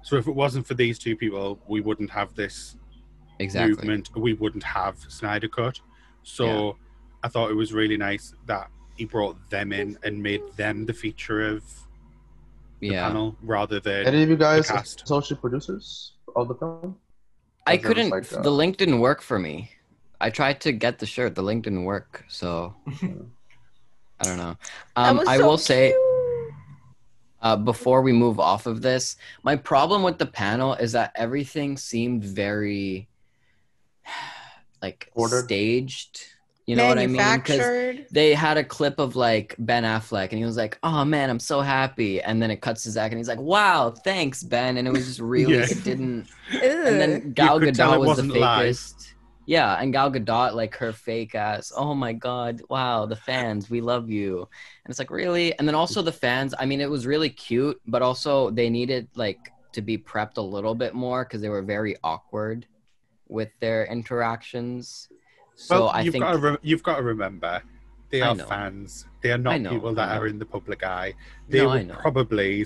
So if it wasn't for these two people, we wouldn't have this Exactly. movement. We wouldn't have Snyder Cut. So Yeah. I thought it was really nice that he brought them in and made them the feature of the Yeah. panel rather than Any of you guys The cast. associate producers of the film? I Or is it just couldn't. like, uh, the link didn't work for me. I tried to get the shirt. The link didn't work. So I don't know. Um, was I so will say uh, before we move off of this, my problem with the panel is that everything seemed very like Ordered? staged. You know what I mean? 'Cause Manufactured. they had a clip of like Ben Affleck, and he was like, "Oh man, I'm so happy," and then it cuts to Zack, and he's like, "Wow, thanks, Ben," and it was just really, Yeah. it didn't. Ugh. And then Gal Gadot was the wasn't live. fakest. Yeah, and Gal Gadot, like her fake ass. Oh my god! Wow, the fans, we love you. And it's like really, and then also the fans. I mean, it was really cute, but also they needed like to be prepped a little bit more because they were very awkward with their interactions. So well, I you've think got to re- you've got to remember they are fans. They are not know, people that are in the public eye. They No, were probably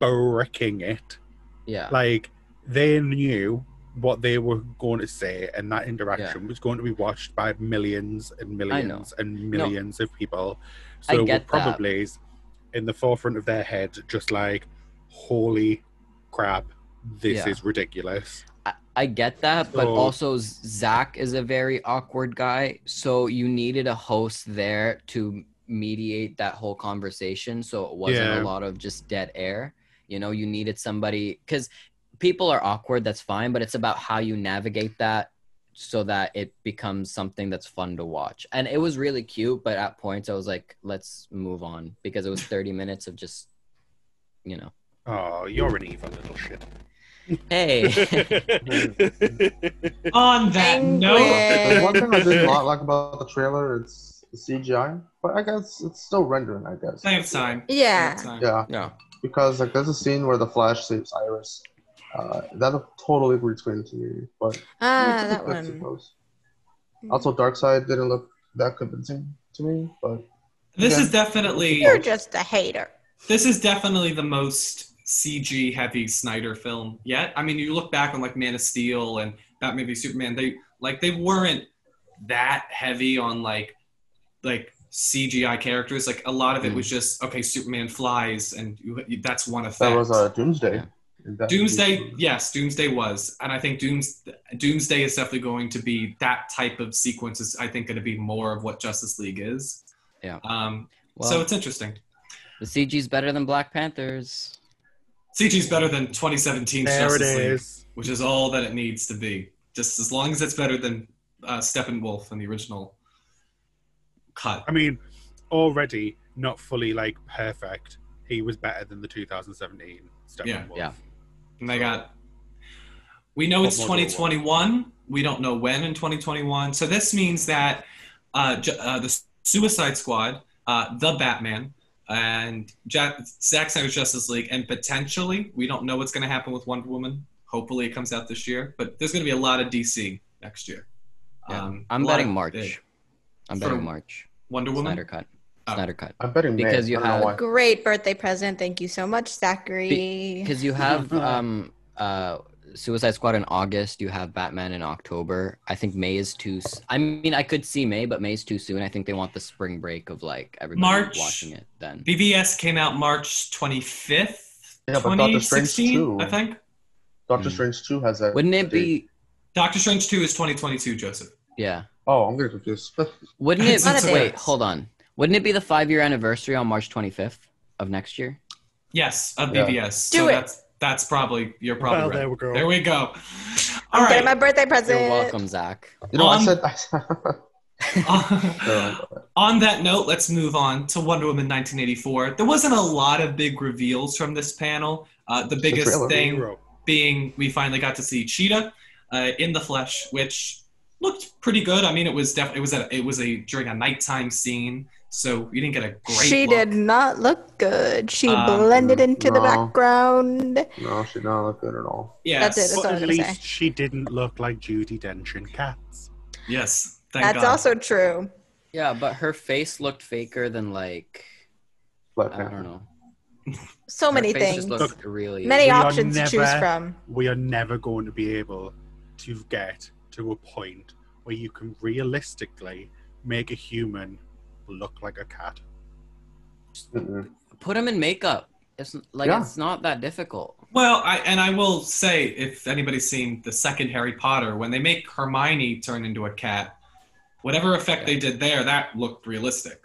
bricking it. yeah, Like they knew what they were going to say, and that interaction was going to be watched by millions and millions and millions of people. So we're get that. probably in the forefront of their head, just like, "Holy crap, this Yeah. is ridiculous." I, get that, but So- also Zack is a very awkward guy. So you needed a host there to mediate that whole conversation. So it wasn't Yeah. a lot of just dead air. You know, you needed somebody because people are awkward. That's fine, but it's about how you navigate that so that it becomes something that's fun to watch. And it was really cute, but at points I was like, let's move on because it was 30 minutes of just, you know, Oh, you're an evil little shit. Hey. on that note, The one thing I did not like about the trailer it's the CGI, but I guess it's still rendering. I guess. they have time. Yeah. have time. Yeah, yeah. because like there's a scene where the Flash saves Iris, Uh, that looked totally green screen to me, but Ah, that one. suppose. Also, Darkseid didn't look that convincing to me, but This Okay. is definitely You're just a hater. this is definitely the most CG heavy Snyder film yet. I mean, you look back on like Man of Steel and Batman v Superman, they like they weren't that heavy on like like CGI characters. Like a lot of it Mm. was just okay, Superman flies and you, you- that's one effect. that was uh, Doomsday. Yeah. Doomsday, yes, Doomsday was, and I think Dooms, Doomsday is definitely going to be that type of sequence. Is I think going to be more of what Justice League is. Yeah. Um. Well, so it's interesting. the CG's better than Black Panthers. CG's better than 2017 There it Justice League, is. which is all that it needs to be. Just as long as it's better than uh, Steppenwolf in the original cut. I mean, already not fully like perfect. He was better than the 2017 Steppenwolf. Yeah, yeah. And they got. We know it's What more do we 2021. We don't know when in 2021. So this means that uh, Ju- uh, the Suicide Squad, uh, the Batman, and Jack, Zack Snyder's Justice League, and potentially we don't know what's going to happen with Wonder Woman. Hopefully, it comes out this year. But there's going to be a lot of DC next year. Yeah. Um, I'm betting March. big- I'm For betting March. Wonder Woman. Snyder cut. Oh. Snyder cut. I'm betting May. Because you I don't know have- why. Great birthday present. Thank you so much, Zachary. Because you have um uh Suicide Squad in August, you have Batman in October. I think May is too. I mean, I could see May, but May's too soon. I think they want the spring break of like everybody March. watching it then. BVS came out March 25th, Yeah, but Doctor Strange 2016, too. I think. Doctor Hmm. Strange 2 has that. Wouldn't it date. be? Doctor Strange 2 is 2022, Joseph. Yeah. Oh, I'm getting confused. Wouldn't it? It's wait, date. hold on. Wouldn't it be the five year anniversary on March 25th of next year? Yes, of Yeah. BVS. Do so it. That's that's probably you're probably Well, right. there we go. There we go. All I'm right. my birthday present. You're welcome, Zack. You know, I Um, said. I said on that note, let's move on to Wonder Woman 1984. There wasn't a lot of big reveals from this panel. Uh, the biggest trailer. thing Hero. being we finally got to see Cheetah uh, in the flesh, which looked pretty good. I mean, it was definitely it was a it was a during a nighttime scene, so you didn't get a great. she look. did not look good. She Um, blended into the no. background. no, she did not look good at all. Yeah, That's it, that's But all at was gonna least say. she didn't look like Judi Dench in Cats. Yes. Thank That's God. also true. Yeah, but her face looked faker than like Black I don't know. So Her many face things. Just looked really Many We are options to choose from. We are never going to be able to get to a point where you can realistically make a human look like a cat. Mm-mm. Put him in makeup. It's like Yeah. it's not that difficult. Well, I, and I will say, if anybody's seen the second Harry Potter, when they make Hermione turn into a cat, whatever effect Yeah. they did there, that looked realistic.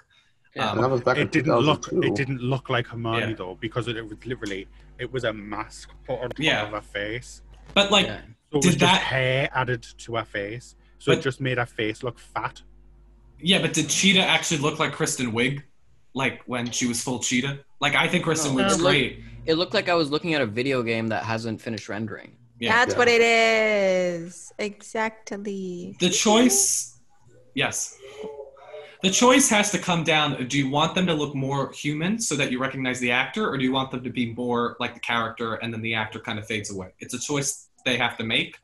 Yeah. Um, that was back in It didn't look. It didn't look like Hermione Yeah. though, because it, was literally it was a mask put on top Yeah. of her face. But like, yeah. So it Did was just that- hair added to her face, so But- it just made her face look fat. Yeah, but did Cheetah actually look like Kristen Wiig, like when she was full Cheetah? Like, I think Kristen No, Wiig's it looked- great. It looked like I was looking at a video game that hasn't finished rendering. Yeah. That's Yeah. what it is. Exactly. The choice, yes. The choice has to come down. Do you want them to look more human so that you recognize the actor, or do you want them to be more like the character and then the actor kind of fades away? It's a choice they have to make.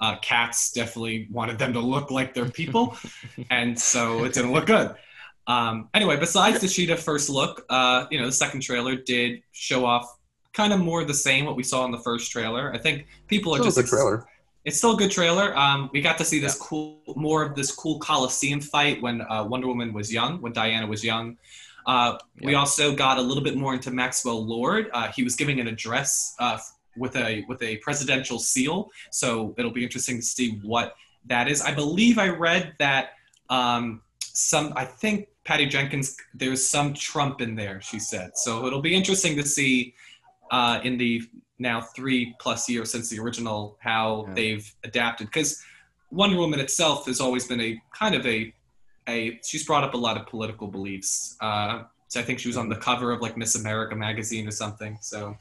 Uh, Cats definitely wanted them to look like their people, and so it didn't look good. Um, anyway, besides the Cheetah first look, uh, you know, the second trailer did show off kind of more the same what we saw in the first trailer. I think people are Still a just good trailer. it's still a good trailer. Um, we got to see this cool, more of this cool Coliseum fight when uh, Wonder Woman was young, when Diana was young. Uh, We also got a little bit more into Maxwell Lord. Uh, he was giving an address uh, with a with a presidential seal, so it'll be interesting to see what that is. I believe I read that um, some. I think Patty Jenkins. There's some Trump in there. She said so. It'll be interesting to see uh, in the now three plus years since the original how Yeah. they've adapted because Wonder Woman itself has always been a kind of a a she's brought up a lot of political beliefs. Uh, so I think she was on the cover of like Miss America magazine or something. So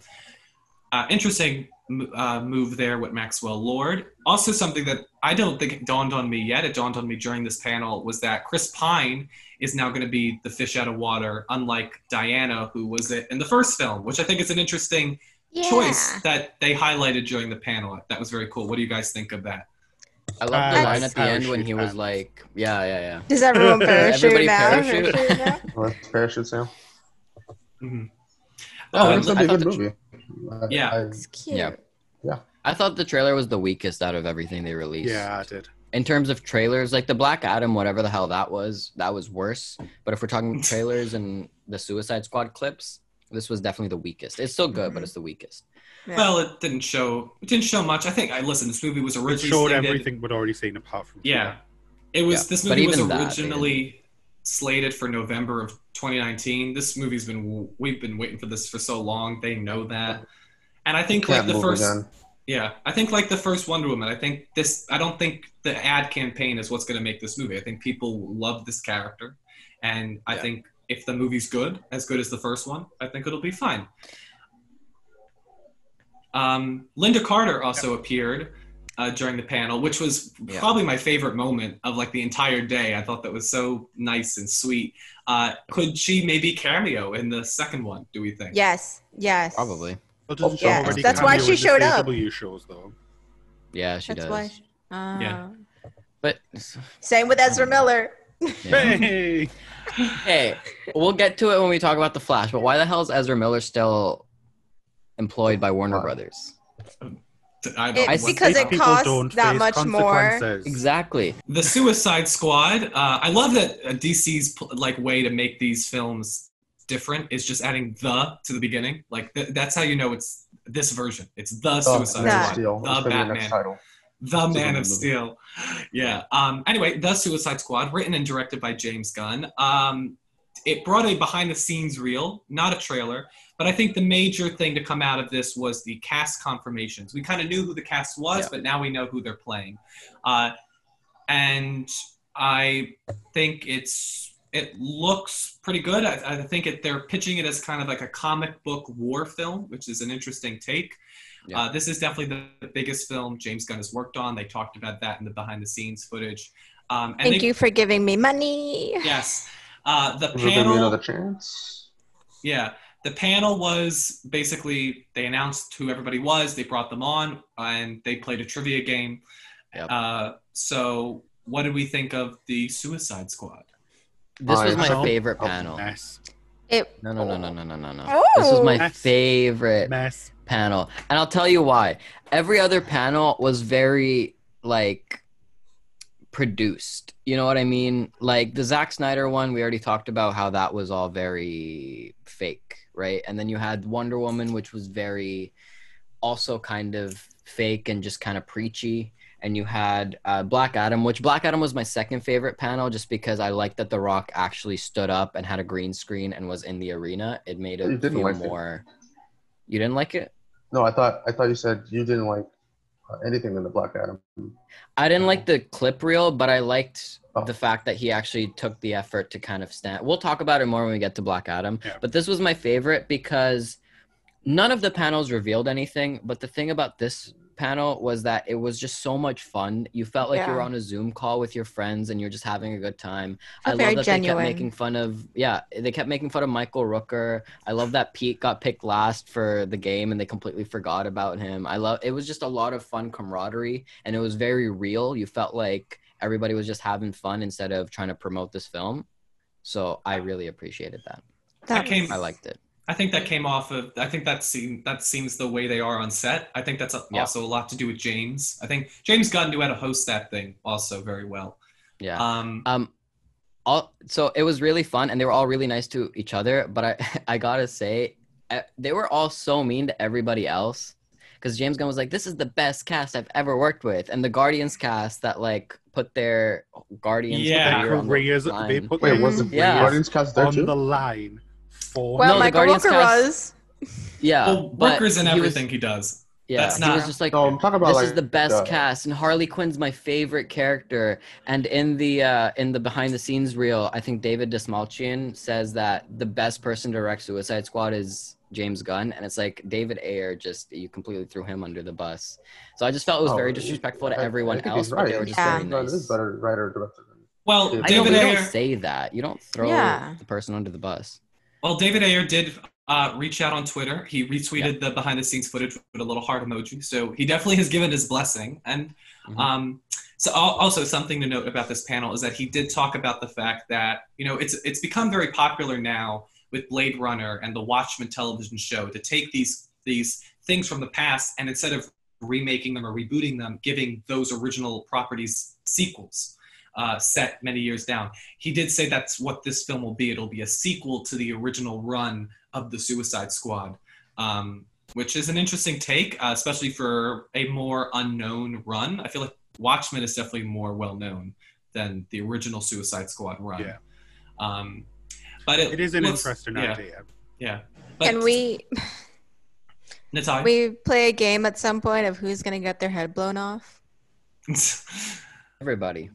uh, interesting uh, move there with Maxwell Lord. Also something that I don't think it dawned on me yet. It dawned on me during this panel was that Chris Pine is now going to be the fish out of water, unlike Diana, who was it in the first film, which I think is an interesting Yeah. choice that they highlighted during the panel. That was very cool. What do you guys think of that? I love Uh, the line at the end when he was like, "Yeah, yeah, yeah." Does everyone parachute Everybody now? parachute. Parachute now? Or parachute sale. Mhm. Oh, it's gonna be I a thought good the- movie. I- Yeah. I- It's cute. Yeah. I thought the trailer was the weakest out of everything they released. Yeah, I did. In terms of trailers, like the Black Adam, whatever the hell that was, that was worse. But if we're talking trailers and the Suicide Squad clips, this was definitely the weakest. It's still good, but it's the weakest. Yeah. Well, it didn't show. It didn't show much. I think. I listen. This movie was It originally showed slated- everything we'd already seen apart from. Yeah, it was. Yeah, This but movie was even that, originally slated for November of 2019. This movie's been. We've been waiting for this for so long. They know that, and I think like the first. Yeah, I think like the first Wonder Woman. I think this. I don't think the ad campaign is what's going to make this movie. I think people love this character, and I Yeah. think if the movie's good, as good as the first one, I think it'll be fine. Um, Lynda Carter also appeared uh, during the panel, which was Yeah. probably my favorite moment of like the entire day. I thought that was so nice and sweet. Uh, could she maybe cameo in the second one? Do we think? Yes. Yes. Probably. Well, doesn't Yes, that's why she showed up. CW shows though. Yeah, she That's does. why. Uh, Yeah. But Same with Ezra Miller. yeah. Hey, hey, we'll get to it when we talk about the Flash. But why the hell is Ezra Miller still employed by Warner Wow. Brothers? I don't It's because it costs don't that much more. Exactly. the Suicide Squad. Uh, I love that uh, DC's like way to make these films different is just adding the to the beginning. Like th- that's how you know it's this version. It's the Suicide Man Squad, Steel. the It's gonna the Batman, title. the It's Man good of movie. Steel. Yeah. Um, anyway, the Suicide Squad, written and directed by James Gunn. Um, it brought a behind the scenes reel, not a trailer. But I think the major thing to come out of this was the cast confirmations. We kind of knew who the cast was, Yeah. but now we know who they're playing. Uh, and I think it's it looks pretty good. I, I think it, they're pitching it as kind of like a comic book war film, which is an interesting take. Yeah. Uh, this is definitely the, the biggest film James Gunn has worked on. They talked about that in the behind the scenes footage. Um, and Thank they, you for giving me money. Yes. Uh, the Is there gonna panel. another chance? Yeah, the panel was basically they announced who everybody was, they brought them on, and they played a trivia game. Yep. Uh, so, what did we think of the Suicide Squad? This was my favorite panel. It. No, no, no, no, no, no, no, no. Oh. This was my Mess. favorite Mess. panel. And I'll tell you why. Every other panel was very like produced. You know what I mean? Like the Zack Snyder one, we already talked about how that was all very fake, right? And then you had Wonder Woman, which was very also kind of fake and just kind of preachy. And you had uh, Black Adam, which Black Adam was my second favorite panel, just because I liked that The Rock actually stood up and had a green screen and was in the arena. It made it feel like it. more. You didn't like it? No, I thought I thought you said you didn't like anything in the Black Adam. I didn't like uh, the clip reel, but I liked Oh. the fact that he actually took the effort to kind of stand. We'll talk about it more when we get to Black Adam. Yeah. But this was my favorite because none of the panels revealed anything. But the thing about this panel was that it was just so much fun. You felt like you were on a Zoom call with your friends and you're just having a good time. I love that they kept making fun of yeah, they kept making fun of Michael Rooker. I love that Pete got picked last for the game and they completely forgot about him. I love it was just a lot of fun camaraderie and it was very real. You felt like everybody was just having fun instead of trying to promote this film. So I really appreciated that. That came- I liked it. I think that came off of. I think that seem that seems the way they are on set. I think that's a, Yeah. also a lot to do with James. I think James Gunn knew how to host that thing also very well. Yeah. Um, Um, all so it was really fun, and they were all really nice to each other. But I, I gotta say, I, they were all so mean to everybody else. Because James Gunn was like, "This is the best cast I've ever worked with," and the Guardians cast that like put their Guardians Yeah. career on the Careers, they put Wait, their was the Yeah. Guardians cast there on too? the line for Well, No, the Michael Guardians Rooker cast- was. Yeah, well, but Rooker's in he was- everything he does. yeah, That's he was just like, no, about this like is the best uh, cast and harley quinn's my favorite character and in the uh in the behind the scenes reel i think david dastmalchian says that the best person to direct suicide squad is james gunn and it's like david ayer just you completely threw him under the bus so i just felt it was Oh, very disrespectful to I- I everyone think else he's they right. were just Yeah. very James nice is better writer director than Well, I i know you Ayer. don't say that you don't throw Yeah. the person under the bus Well, David Ayer did uh, reach out on Twitter. He retweeted the behind the scenes footage with a little heart emoji. So he definitely has given his blessing. And Mhm. um, so also something to note about this panel is that he did talk about the fact that you know it's it's become very popular now with Blade Runner and the Watchmen television show to take these these things from the past and instead of remaking them or rebooting them, giving those original properties sequels uh, set many years down. He did say that's what this film will be. It'll be a sequel to the original run of the Suicide Squad, um, which is an interesting take, uh, especially for a more unknown run. I feel like Watchmen is definitely more well known than the original Suicide Squad run. Yeah. Um, but it, It is an looks- interesting yeah, idea. Yeah. But Can we Natalia? we play a game at some point of who's gonna get their head blown off? Everybody.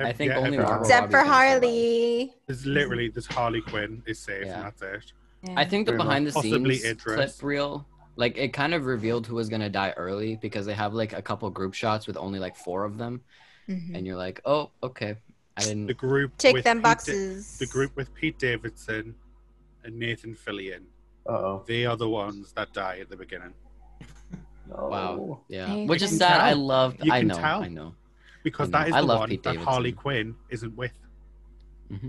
I think Yeah, only everyone. Margot Except for. Harley. There's literally there's Harley Quinn is safe Yeah. and that's it. Yeah. I think the Pretty behind the Possibly scenes Idris. clip reel, like it kind of revealed who was gonna die early because they have like a couple group shots with only like four of them, Mhm. and you're like, oh, okay, I didn't. The group Take with them Pete Da- boxes. the group with Pete Davidson and Nathan Fillion. Uh oh. They are the ones that die at the beginning No. Wow. Yeah, Hey, which is can sad. I love. I know. tell. I know. Because I know. that is I the one Pete that Davidson. Harley Quinn isn't with. I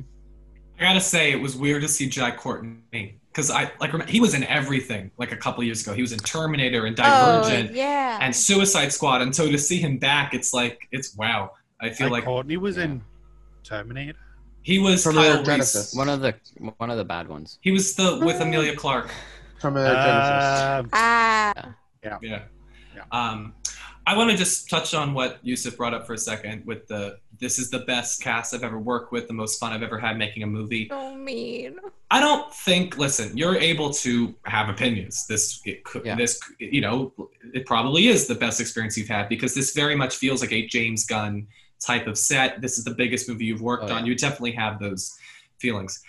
gotta say, it was weird to see Jai Courtney because I like rem- he was in everything like a couple years ago. He was in Terminator and Oh Divergent yeah. and Suicide Squad, and so to see him back, it's like it's wow. I feel Like like Courtney was Yeah. in Terminator. he was Terminator Kyle Reese. Genesis. One of the one of the bad ones. He was the with Emilia Clarke. Terminator Genisys. Um, ah. Yeah. Yeah. Um, I want to just touch on what Yousef brought up for a second with the this is the best cast I've ever worked with, the most fun I've ever had making a movie. So mean. I don't think. Listen, you're able to have opinions. This, it could, Yeah. this, you know, it probably is the best experience you've had because this very much feels like a James Gunn type of set. This is the biggest movie you've worked Oh, on. You definitely have those feelings.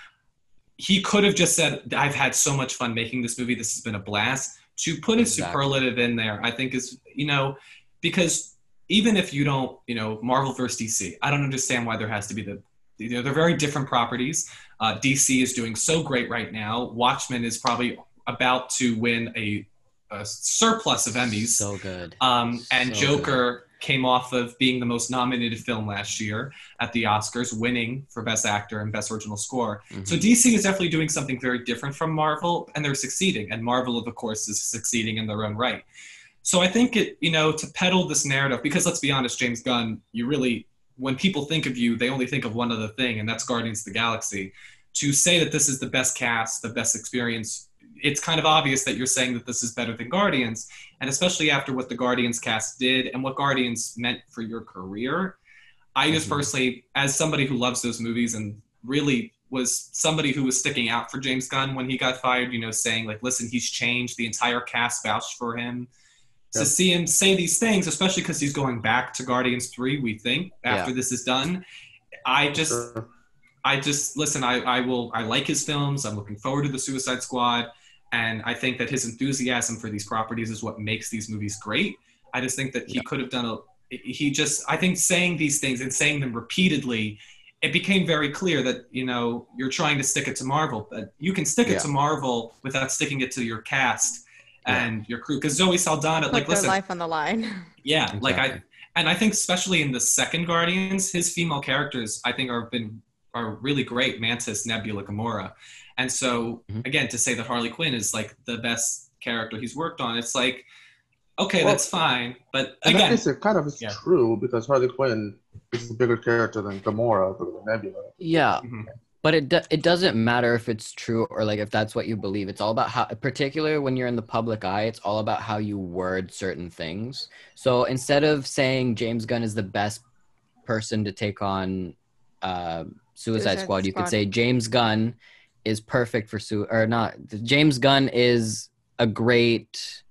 He could have just said, "I've had so much fun making this movie. This has been a blast." To put a superlative in there, I think is, you know, because even if you don't, you know, Marvel versus DC, I don't understand why there has to be the. You know, they're very different properties. Uh, DC is doing so great right now. Watchmen is probably about to win a, a surplus of Emmys. So good. Um, and So Joker came off of being the most nominated film last year at the Oscars, winning for Best Actor and Best Original Score. Mhm. So DC is definitely doing something very different from Marvel, and they're succeeding. And Marvel, of course, is succeeding in their own right. So I think it, you know, to peddle this narrative, because let's be honest, James Gunn, you really, when people think of you, they only think of one other thing, and that's Guardians of the Galaxy. To say that this is the best cast, the best experience, it's kind of obvious that you're saying that this is better than Guardians, and especially after what the Guardians cast did and what Guardians meant for your career. I just Mhm. personally, as somebody who loves those movies and really was somebody who was sticking out for James Gunn when he got fired, you know, saying like, listen, he's changed. The entire cast vouched for him. To see him say these things, especially because he's going back to Guardians 3, we think, after this is done. I just Sure. I just listen. I, I will. I like his films. I'm looking forward to the Suicide Squad, and I think that his enthusiasm for these properties is what makes these movies great. I just think that he Yeah. could have done a. He just. I think saying these things and saying them repeatedly, it became very clear that you know you're trying to stick it to Marvel. But you can stick it to Marvel without sticking it to your cast Yeah. and your crew. Because Zoe Saldana, Put like, their listen, life on the line. yeah, like I and I think especially in the second Guardians, his female characters I think are been are really great. Mantis, Nebula, Gamora, and so Mhm. again to say that Harley Quinn is like the best character he's worked on, it's like okay, Well, that's fine, but In that again, case, it kind of is Yeah. true because Harley Quinn is a bigger character than Gamora or Nebula. Yeah, Mhm. But it do- it doesn't matter if it's true or like if that's what you believe. It's all about how, particularly when you're in the public eye, it's all about how you word certain things. So instead of saying James Gunn is the best person to take on uh, Suicide, Suicide Squad, you could say James Gunn is perfect for su or not. James Gunn is a great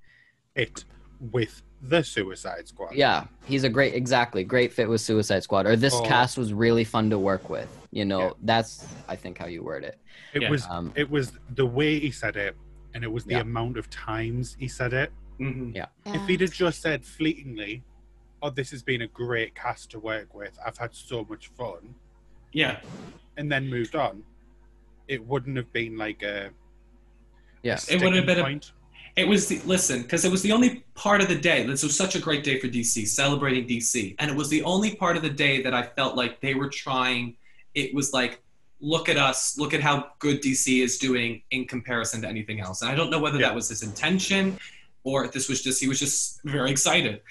It with the Suicide Squad. yeah, he's a great exactly great fit with Suicide Squad. Or this Oh. cast was really fun to work with. You know, Yeah. that's I think how you word it. It Yeah. was Um, it was the way he said it, and it was the Yeah. amount of times he said it. Mhm. Yeah. If he'd have just said fleetingly, "Oh, this has been a great cast to work with. I've had so much fun," yeah, and then moved on, it wouldn't have been like a. Yeah. It would have sticking been a- It was the listen because it was the only part of the day. This was such a great day for DC, celebrating DC, and it was the only part of the day that I felt like they were trying. It was like, look at us, look at how good DC is doing in comparison to anything else. And I don't know whether Yeah. that was his intention, or if this was just he was just very excited.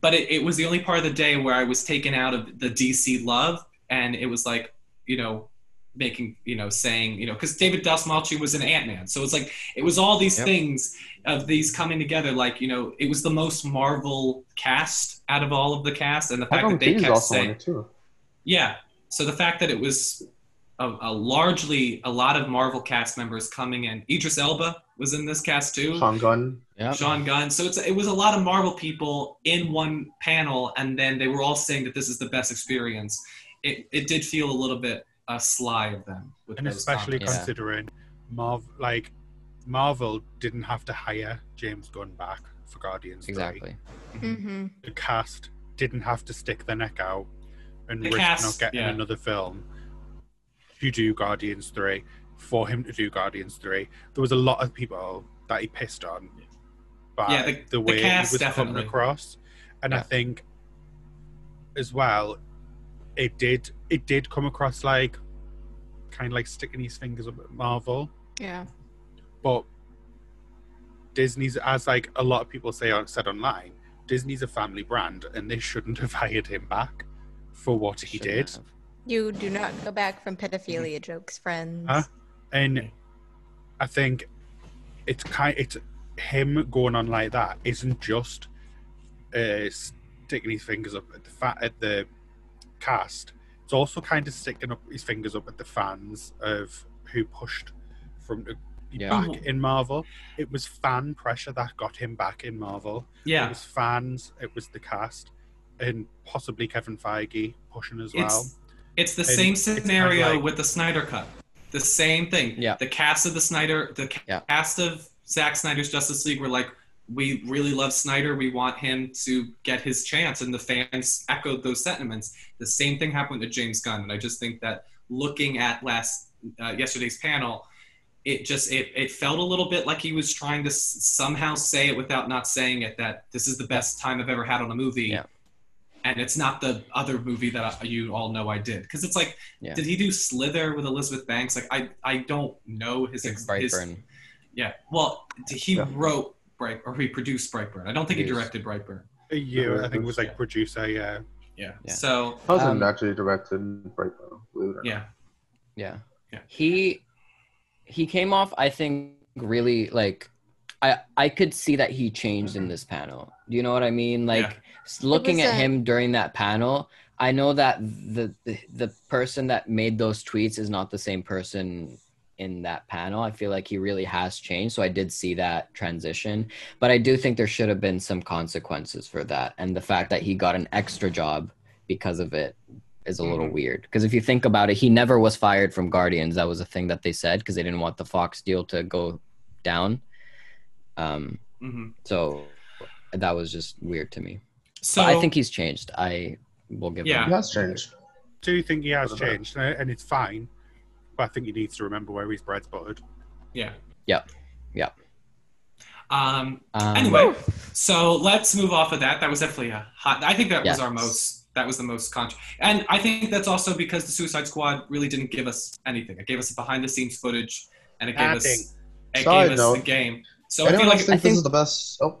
But it, it was the only part of the day where I was taken out of the DC love, and it was like, you know, making, you know, saying, you know, because David Dastmalchi was an Ant Man, so it's like it was all these Yep. things of these coming together. Like, you know, it was the most Marvel cast out of all of the cast, and the fact that they kept saying, yeah. So the fact that it was a, a largely a lot of Marvel cast members coming in. Idris Elba was in this cast too. Sean Gunn. Yeah. Sean Gunn. So it's it was a lot of Marvel people in one panel, and then they were all saying that this is the best experience. It it did feel a little bit uh, sly of them, with and especially comments. Yeah. considering Marvel, like Marvel didn't have to hire James Gunn back for Guardians. 3. Exactly. Mm-hmm. The cast didn't have to stick their neck out and The risk cast, not getting yeah. another film to do Guardians Three for him to do Guardians Three. There was a lot of people that he pissed on by Yeah, the- the, the way cast it was definitely. coming across, and I think as well, it did it did come across like kind of like sticking his fingers up at Marvel, Yeah. but Disney's as like a lot of people say on said online, Disney's a family brand, and they shouldn't have hired him back for what he Shouldn't did. have. You do not go back from pedophilia jokes, friends. Huh? And I think it's kind it's him going on like that isn't just uh, sticking his fingers up at the fa- at the cast. It's also kind of sticking up his fingers up at the fans of who pushed from the Yeah. back in Marvel. It was fan pressure that got him back in Marvel. Yeah, It yeah, was fans. It was the cast, and possibly Kevin Feige pushing as well. it's it's the And same it's kind of scenario like- with the Snyder cut. The same thing. Yeah. The cast of the Snyder, the Yeah. cast of Zack Snyder's Justice League were like, we really love Snyder. We want him to get his chance, and the fans echoed those sentiments. The same thing happened to James Gunn, and I just think that looking at last uh, yesterday's panel, it just it, it felt a little bit like he was trying to s- somehow say it without not saying it that this is the best time I've ever had on a movie. Yeah. And it's not the other movie that I, you all know I did because it's like, Yeah. did he do Slither with Elizabeth Banks? Like I I don't know his ex- his Brightburn. yeah. Well, he Yeah. wrote Bright or he produced Brightburn. I don't think he Produced. directed Brightburn. A year, Yeah, I think it was like yeah. producer. Yeah, Yeah. Yeah. So Husband Um, actually directed Breakdown. Believe it or not. yeah. Yeah. Yeah. He he came off I think really like I I could see that he changed in this panel. Do you know what I mean? Like Yeah. s- looking at him during that panel, I know that the, the the person that made those tweets is not the same person in that panel. I feel like he really has changed. So I did see that transition, but I do think there should have been some consequences for that. And the fact that he got an extra job because of it is a little Mhm. weird. Because if you think about it, he never was fired from Guardians. That was a thing that they said because they didn't want the Fox deal to go down. Um, hmm so that was just weird to me. So But I think he's changed. I will give Yeah. him. He has changed. do you think he has changed, and and it's fine. But I think he needs to remember where his bread's buttered. yeah. Yep. Yep. Um. Um, Anyway, so let's move off of that. That was definitely a hot. I think that was our most. That was the most con. And I think that's also because the Suicide Squad really didn't give us anything. It gave us behind the scenes footage, and it gave Nothing. us. It Side gave us the note. game. So I Anyone feel else like think, I think- this is the best? Oh,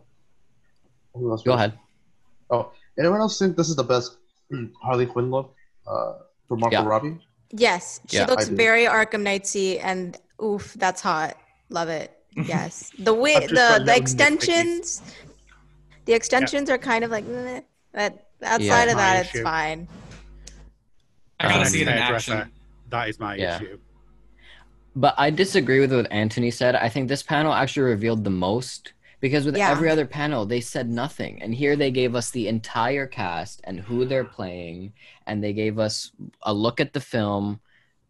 Who else Go ahead. Oh, anyone else think this is the best Harley Quinn look uh, for Margot Yeah. Robbie? Yes, she Yeah, looks very Arkham Knightsy, and oof, that's hot. Love it. Yes, the way I've just got the the extensions, the extensions are kind of like, meh, but outside of My that, it's fine. I gotta Um, see it in hairdresser, action. That is my Yeah. issue. But I disagree with what Antony said. I think this panel actually revealed the most because with Yeah. every other panel, they said nothing. And here they gave us the entire cast and who they're playing. And they gave us a look at the film,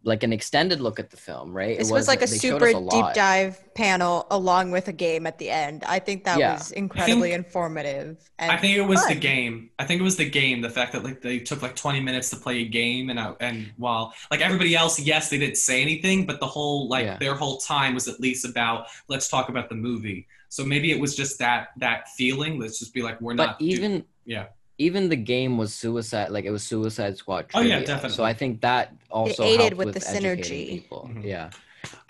like an extended look at the film, right? It This was like a super a deep dive panel along with a game at the end. I think that Yeah. was incredibly informative. And I think it was the game. I think it was the game. The fact that like they took like 20 minutes to play a game, and I, and while like everybody else, yes, they didn't say anything, but the whole like Yeah. their whole time was at least about let's talk about the movie. So maybe it was just that that feeling. Let's just be like we're But not. do- even yeah. even the game was suicide like it was suicide squad Oh, yeah, definitely. so i think that also aided helped with with, the synergy. people Mhm. yeah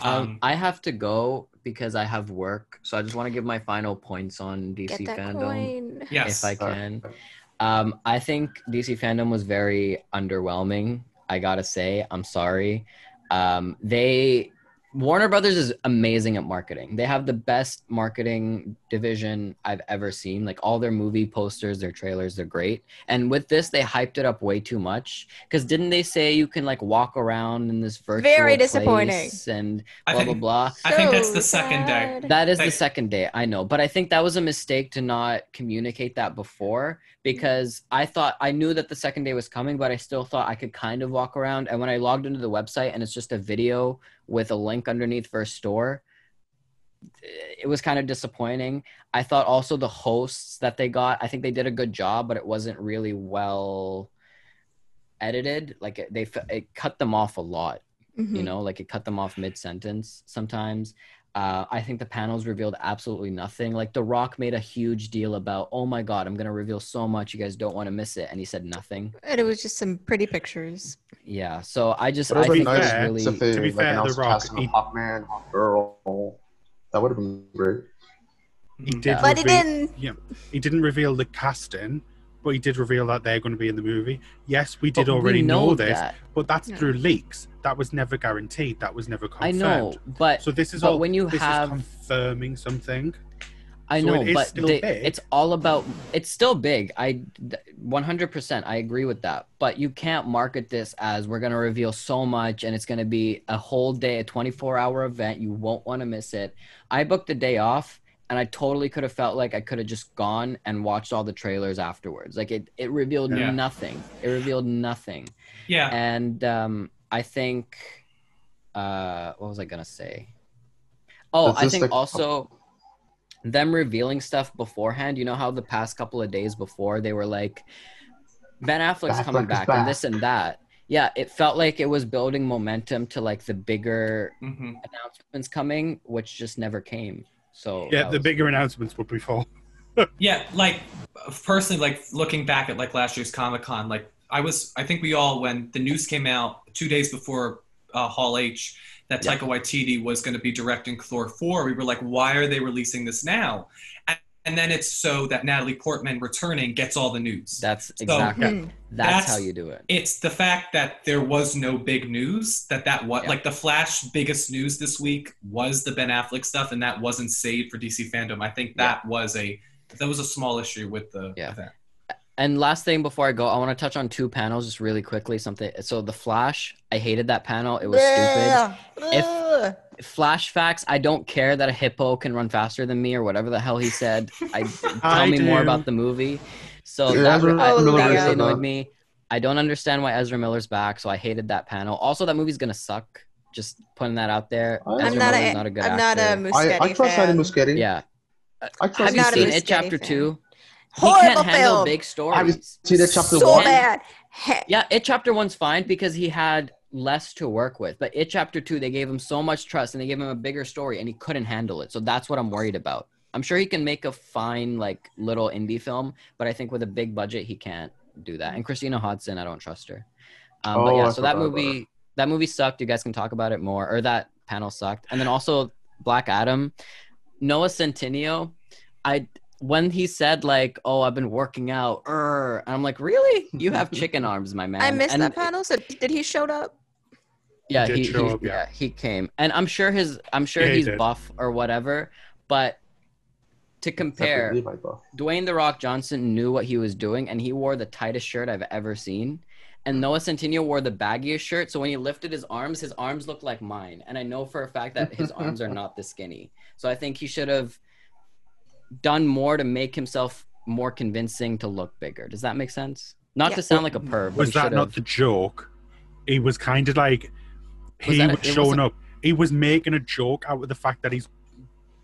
um, Um, i have to go because i have work so i just want to give my final points on dc get that fandom coin. yes. if i can um, i think dc fandom was very underwhelming i gotta say i'm sorry um, they Warner Brothers is amazing at marketing. They have the best marketing division I've ever seen. Like all their movie posters, their trailers, they're great. And with this, they hyped it up way too much. Because didn't they say you can like walk around in this virtual Very disappointing. place and blah think blah blah? I think that's the second day. That is Hey. the second day, I know, but I think that was a mistake to not communicate that before because I thought I knew that the second day was coming, but I still thought I could kind of walk around. And when I logged into the website and it's just a video with a link underneath for a store, it was kind of disappointing. I thought also the hosts that they got, I think they did a good job, but it wasn't really well edited. Like it, they it cut them off a lot you Mhm. know like it cut them off mid sentence sometimes uh, i think the panels revealed absolutely nothing like the rock made a huge deal about oh my god i'm gonna reveal so much you guys don't want to miss it and he said nothing And it was just some pretty pictures. yeah so i just Would i think nice nice it's fair, really if they To be like, fair, The Rock, casting he- of Hawkman, Hawk Girl. That would have been great. He did But it didn't. Yeah, he didn't reveal the casting, but he did reveal that they're going to be in the movie. Yes, we did But we already know, this, that. but that's Yeah. through leaks. That was never guaranteed. That was never confirmed. i confirmed. know but So this is but all. when you this have- is confirming something. I So know, it is but still they- big. it's all about. It's still big. I, one hundred percent, I agree with that. But you can't market this as we're gonna reveal so much, and it's gonna be a whole day, a twenty-four hour event. You won't want to miss it. I booked the day off, and I totally could have felt like I could have just gone and watched all the trailers afterwards. Like it, it revealed Yeah. nothing. It revealed nothing, Yeah. and um, I think, uh, what was I gonna say? Oh, I think like- also them revealing stuff beforehand. You know how the past couple of days before they were like, Ben Affleck's Affleck coming back back. and this and that. Yeah, it felt like it was building momentum to like the bigger hmm announcements coming, which just never came. So Yeah, the was- bigger announcements would be before. Yeah, like personally, like looking back at like last year's Comic Con, like I was, I think we all when the news came out two days before uh, Hall H that Yeah. Taika Waititi was going to be directing Thor four, we were like, why are they releasing this now? And, and then it's so that Natalie Portman returning gets all the news. That's exactly Hmm. that's, That's- how you do it. it's the fact that there was no big news that that what Yeah. like the flash biggest news this week was the ben affleck stuff and that wasn't saved for DC FanDome i think that was a that was a small issue with the Yeah. event And last thing before I go, I want to touch on two panels just really quickly. Something. So the Flash, I hated that panel. It was stupid. Ugh. If- Ugh. Flash facts. I don't care that a hippo can run faster than me or whatever the hell he said. I tell I me more about the movie. So Yeah, that, Ezra I- that really annoyed that. me. I don't understand why Ezra Miller's back, so I hated that panel. Also, that movie's gonna suck. Just putting that out there. I'm Ezra I'm not Miller's a, not a good I'm not a actor. Muschietti I, I trust fan. Eddie Muschietti. Yeah. I trust Have you not a seen it? Chapter fan. two. He Horrible can't handle film. big Have you stories. seen it chapter so one? bad. He- Yeah, it chapter one's fine because he had less to work with. But it chapter two, they gave him so much trust and they gave him a bigger story and he couldn't handle it. So that's what I'm worried about. I'm sure he can make a fine like little indie film, but I think with a big budget he can't do that. And Christina Hodson, I don't trust her. Um, but Oh, yeah, I so that movie that movie sucked. You guys can talk about it more, or that panel sucked. And then also Black Adam, Noah Centineo. I when he said like, "Oh, I've been working out," er, and I'm like, "Really? You have chicken arms, my man." I missed And that panel. So did he showed up? Yeah, He he, show he- up, yeah. yeah, he came, and I'm sure his, I'm sure Yeah, he's did. buff or whatever, but to compare, Levi. Dwayne the Rock Johnson knew what he was doing, and he wore the tightest shirt I've ever seen. And Noah Centineo wore the baggiest shirt, so when he lifted his arms, his arms looked like mine. And I know for a fact that his arms are not this skinny. So I think he should have done more to make himself more convincing to look bigger. Does that make sense? Not Yeah. to sound like a perv. Was that should not the joke? He was kind of like Was he that a- was showing wasn't- up. He was making a joke out of the fact that he's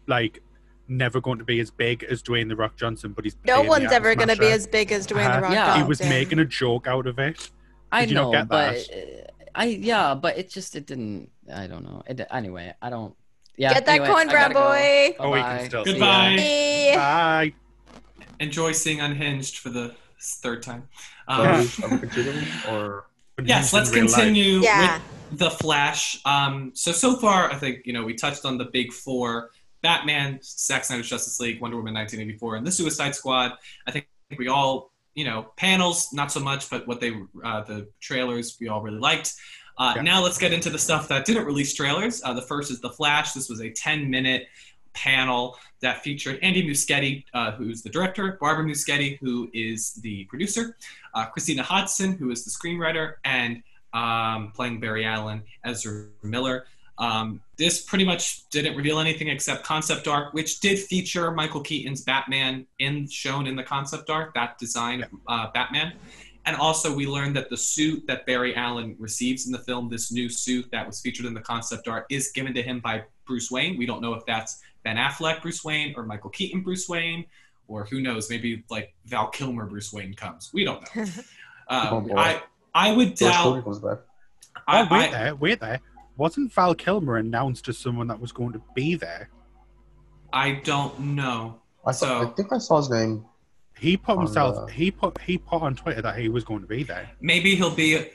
like never going to be as big as Dwayne the Rock Johnson, but he's No one's ever going to be as big as Dwayne Uh-huh. the Rock Yeah. Johnson. He was making a joke out of it. I Did you not know, get but that? uh, I yeah, but it just it didn't. I don't know. It, anyway, I don't. Yeah. Get that anyway, coin, I brown boy. go. Oh, we can still see Goodbye. Hey. Bye. Enjoy seeing Unhinged for the third time. Um, Are we, are we continuing or yes, let's real life. continue Yeah. with the Flash. Um, so so far, I think you know we touched on the big four: Batman, Zack Snyder's Justice League, Wonder Woman 1984, and the Suicide Squad. I think we all, you know, panels not so much, but what they uh, the trailers we all really liked. Uh, Yeah. Now let's get into the stuff that didn't release trailers. Uh, the first is the Flash. This was a 10 minute panel that featured Andy Muschietti, uh, who's the director, Barbara Muschietti, who is the producer, uh, Christina Hodson, who is the screenwriter, and um, playing Barry Allen, Ezra Miller. Um, this pretty much didn't reveal anything except concept art, which did feature Michael Keaton's Batman in shown in the concept art, that design of uh, Batman. And also, we learned that the suit that Barry Allen receives in the film, this new suit that was featured in the concept art, is given to him by Bruce Wayne. We don't know if that's Ben Affleck Bruce Wayne or Michael Keaton Bruce Wayne, or who knows, maybe like Val Kilmer Bruce Wayne comes. We don't know. Oh, Um. I I would George doubt. Clooney comes back? I, oh, wait I- there, wait there. Wasn't Val Kilmer announced as someone that was going to be there? I don't know. I, saw, So- I think I saw his name. He put On himself. the- He put. He put on Twitter that he was going to be there. Maybe he'll be uh,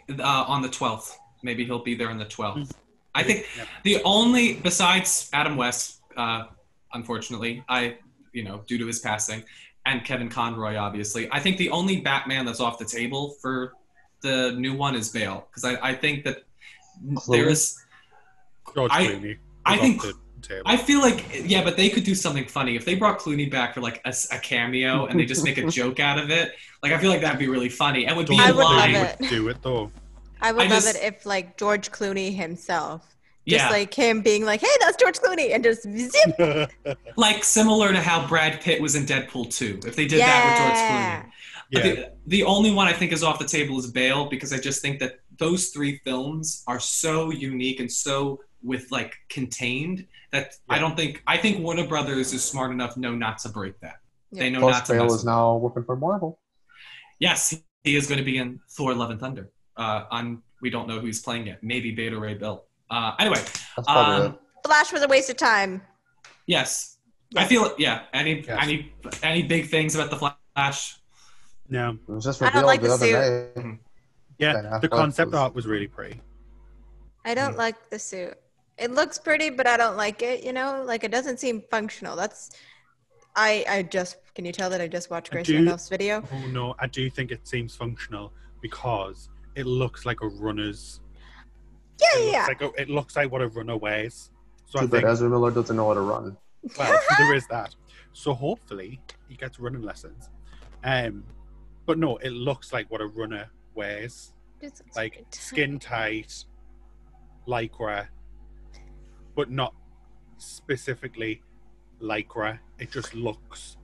on the 12th. Maybe he'll be there on the 12th. I think Yep. the only, besides Adam West, uh, unfortunately, I, you know, due to his passing, and Kevin Conroy, obviously, I think the only Batman that's off the table for the new one is Bale. Because I, I think that there's, George I- Clooney. I think- table. I feel like, yeah, but they could do something funny. If they brought Clooney back for like a cameo and they just make a joke out of it, like I feel like that'd be really funny and would be Don't I in would love it. would do it though. I would I love just- it if like George Clooney himself, just Yeah. like him being like, "Hey, that's George Clooney," and just zip. like similar to how Brad Pitt was in Deadpool 2. If they did that with George Clooney. Yeah. The, the only one I think is off the table is Bale because I just think that those three films are so unique and so with like contained that I don't think I think Warner Brothers is smart enough know not to break that. They know Plus, not to Bale mess is now working for Marvel. Yes, he- he is going to be in Thor: Love and Thunder. Uh, on we don't know who he's playing yet. Maybe Beta Ray Bill. Uh, anyway, um. Flash was a waste of time. yes, I feel yeah. Any Yes. any any big things about the Flash? No. It was just I don't revealed like the the other suit. day. Yeah. The concept was- art was really pretty. I don't Mm. like the suit. It looks pretty, but I don't like it. You know, like it doesn't seem functional. That's. I I just can you tell that I just watched Grace do- Randolph's video? Oh no, I do think it seems functional because it looks like a runner's. Yeah, It yeah, looks like a, it looks like what a runner wears. So I Too bad think Ezra Miller doesn't know how to run. well there is that. So hopefully he gets running lessons. Um, but no, it looks like what a runner wears. Like great. skin tight, lycra, but not specifically lycra. It just looks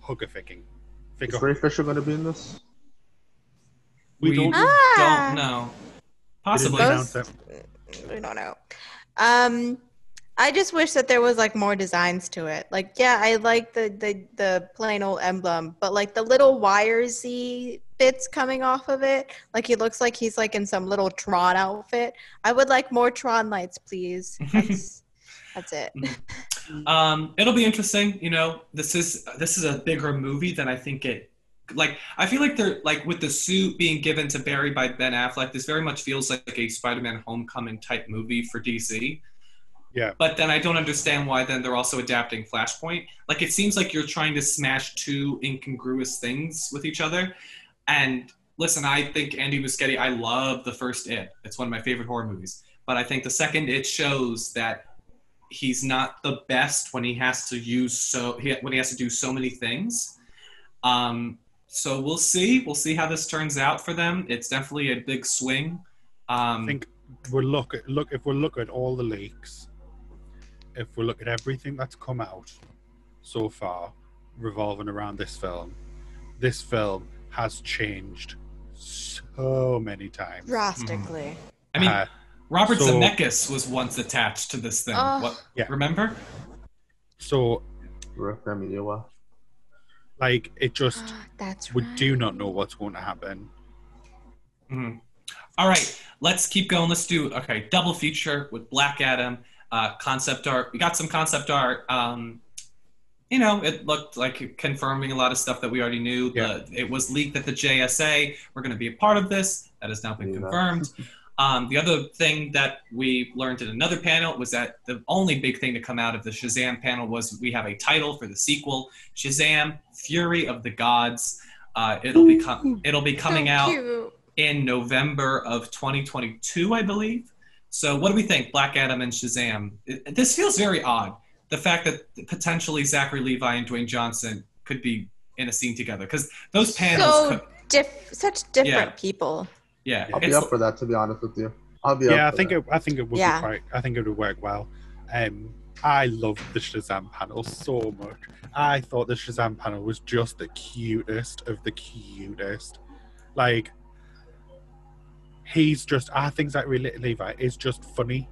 hugger ficking. Is Figure. Ray Fisher going to be in this? We We don't Ah. don't know. Possibly. announce Those- it. we don't know. Um, I just wish that there was like more designs to it. Like, yeah, I like the the the plain old emblem, but like the little wiresy bits coming off of it, like he looks like he's like in some little Tron outfit. I would like more Tron lights, please. That's that's it. Um, it'll be interesting. You know, this is this is a bigger movie than I think it. Like, I feel like they're like with the suit being given to Barry by Ben Affleck. This very much feels like a Spider-Man Homecoming type movie for DC. Yeah. But then I don't understand why then they're also adapting Flashpoint. Like, it seems like you're trying to smash two incongruous things with each other. And listen, I think Andy Muschietti. I love the first It. It's one of my favorite horror movies. But I think the second It shows that he's not the best when he has to use so he, when he has to do so many things. Um, so we'll see. We'll see how this turns out for them. It's definitely a big swing. Um, I think we'll look at look if we look at all the leaks, if we look at everything that's come out so far revolving around this film, this film has changed so many times. Drastically. I mean, Uh, Robert So- Zemeckis was once attached to this thing. Oh. what? Yeah. Remember? So, Rick like, it just Ah, That's we right. do not know what's going to happen. Mhm. All right, let's keep going. Let's do okay. Double feature with Black Adam, uh, concept art. We got some concept art. Um, you know, it looked like confirming a lot of stuff that we already knew. Yeah. The, it was leaked at the JSA. We're going to be a part of this. That has now been Yeah. confirmed. Um, the other thing that we learned in another panel was that the only big thing to come out of the Shazam panel was we have a title for the sequel: Shazam: Fury of the Gods. Uh, it'll be com- it'll be coming So out in November of 2022, I believe. So, what do we think, Black Adam and Shazam? It- This feels very odd. The fact that potentially Zachary Levi and Dwayne Johnson could be in a scene together, because those panels, So could, diff- such different Yeah. people. yeah, I'll be up for that, to be honest with you. I'll be up. yeah, I up for think that. it, I think it would Yeah. be quite. I think it would work well. Um, I love the Shazam panel so much. I thought the Shazam panel was just the cutest of the cutest. Like, he's just. I think Zachary Le- Levi is just funny,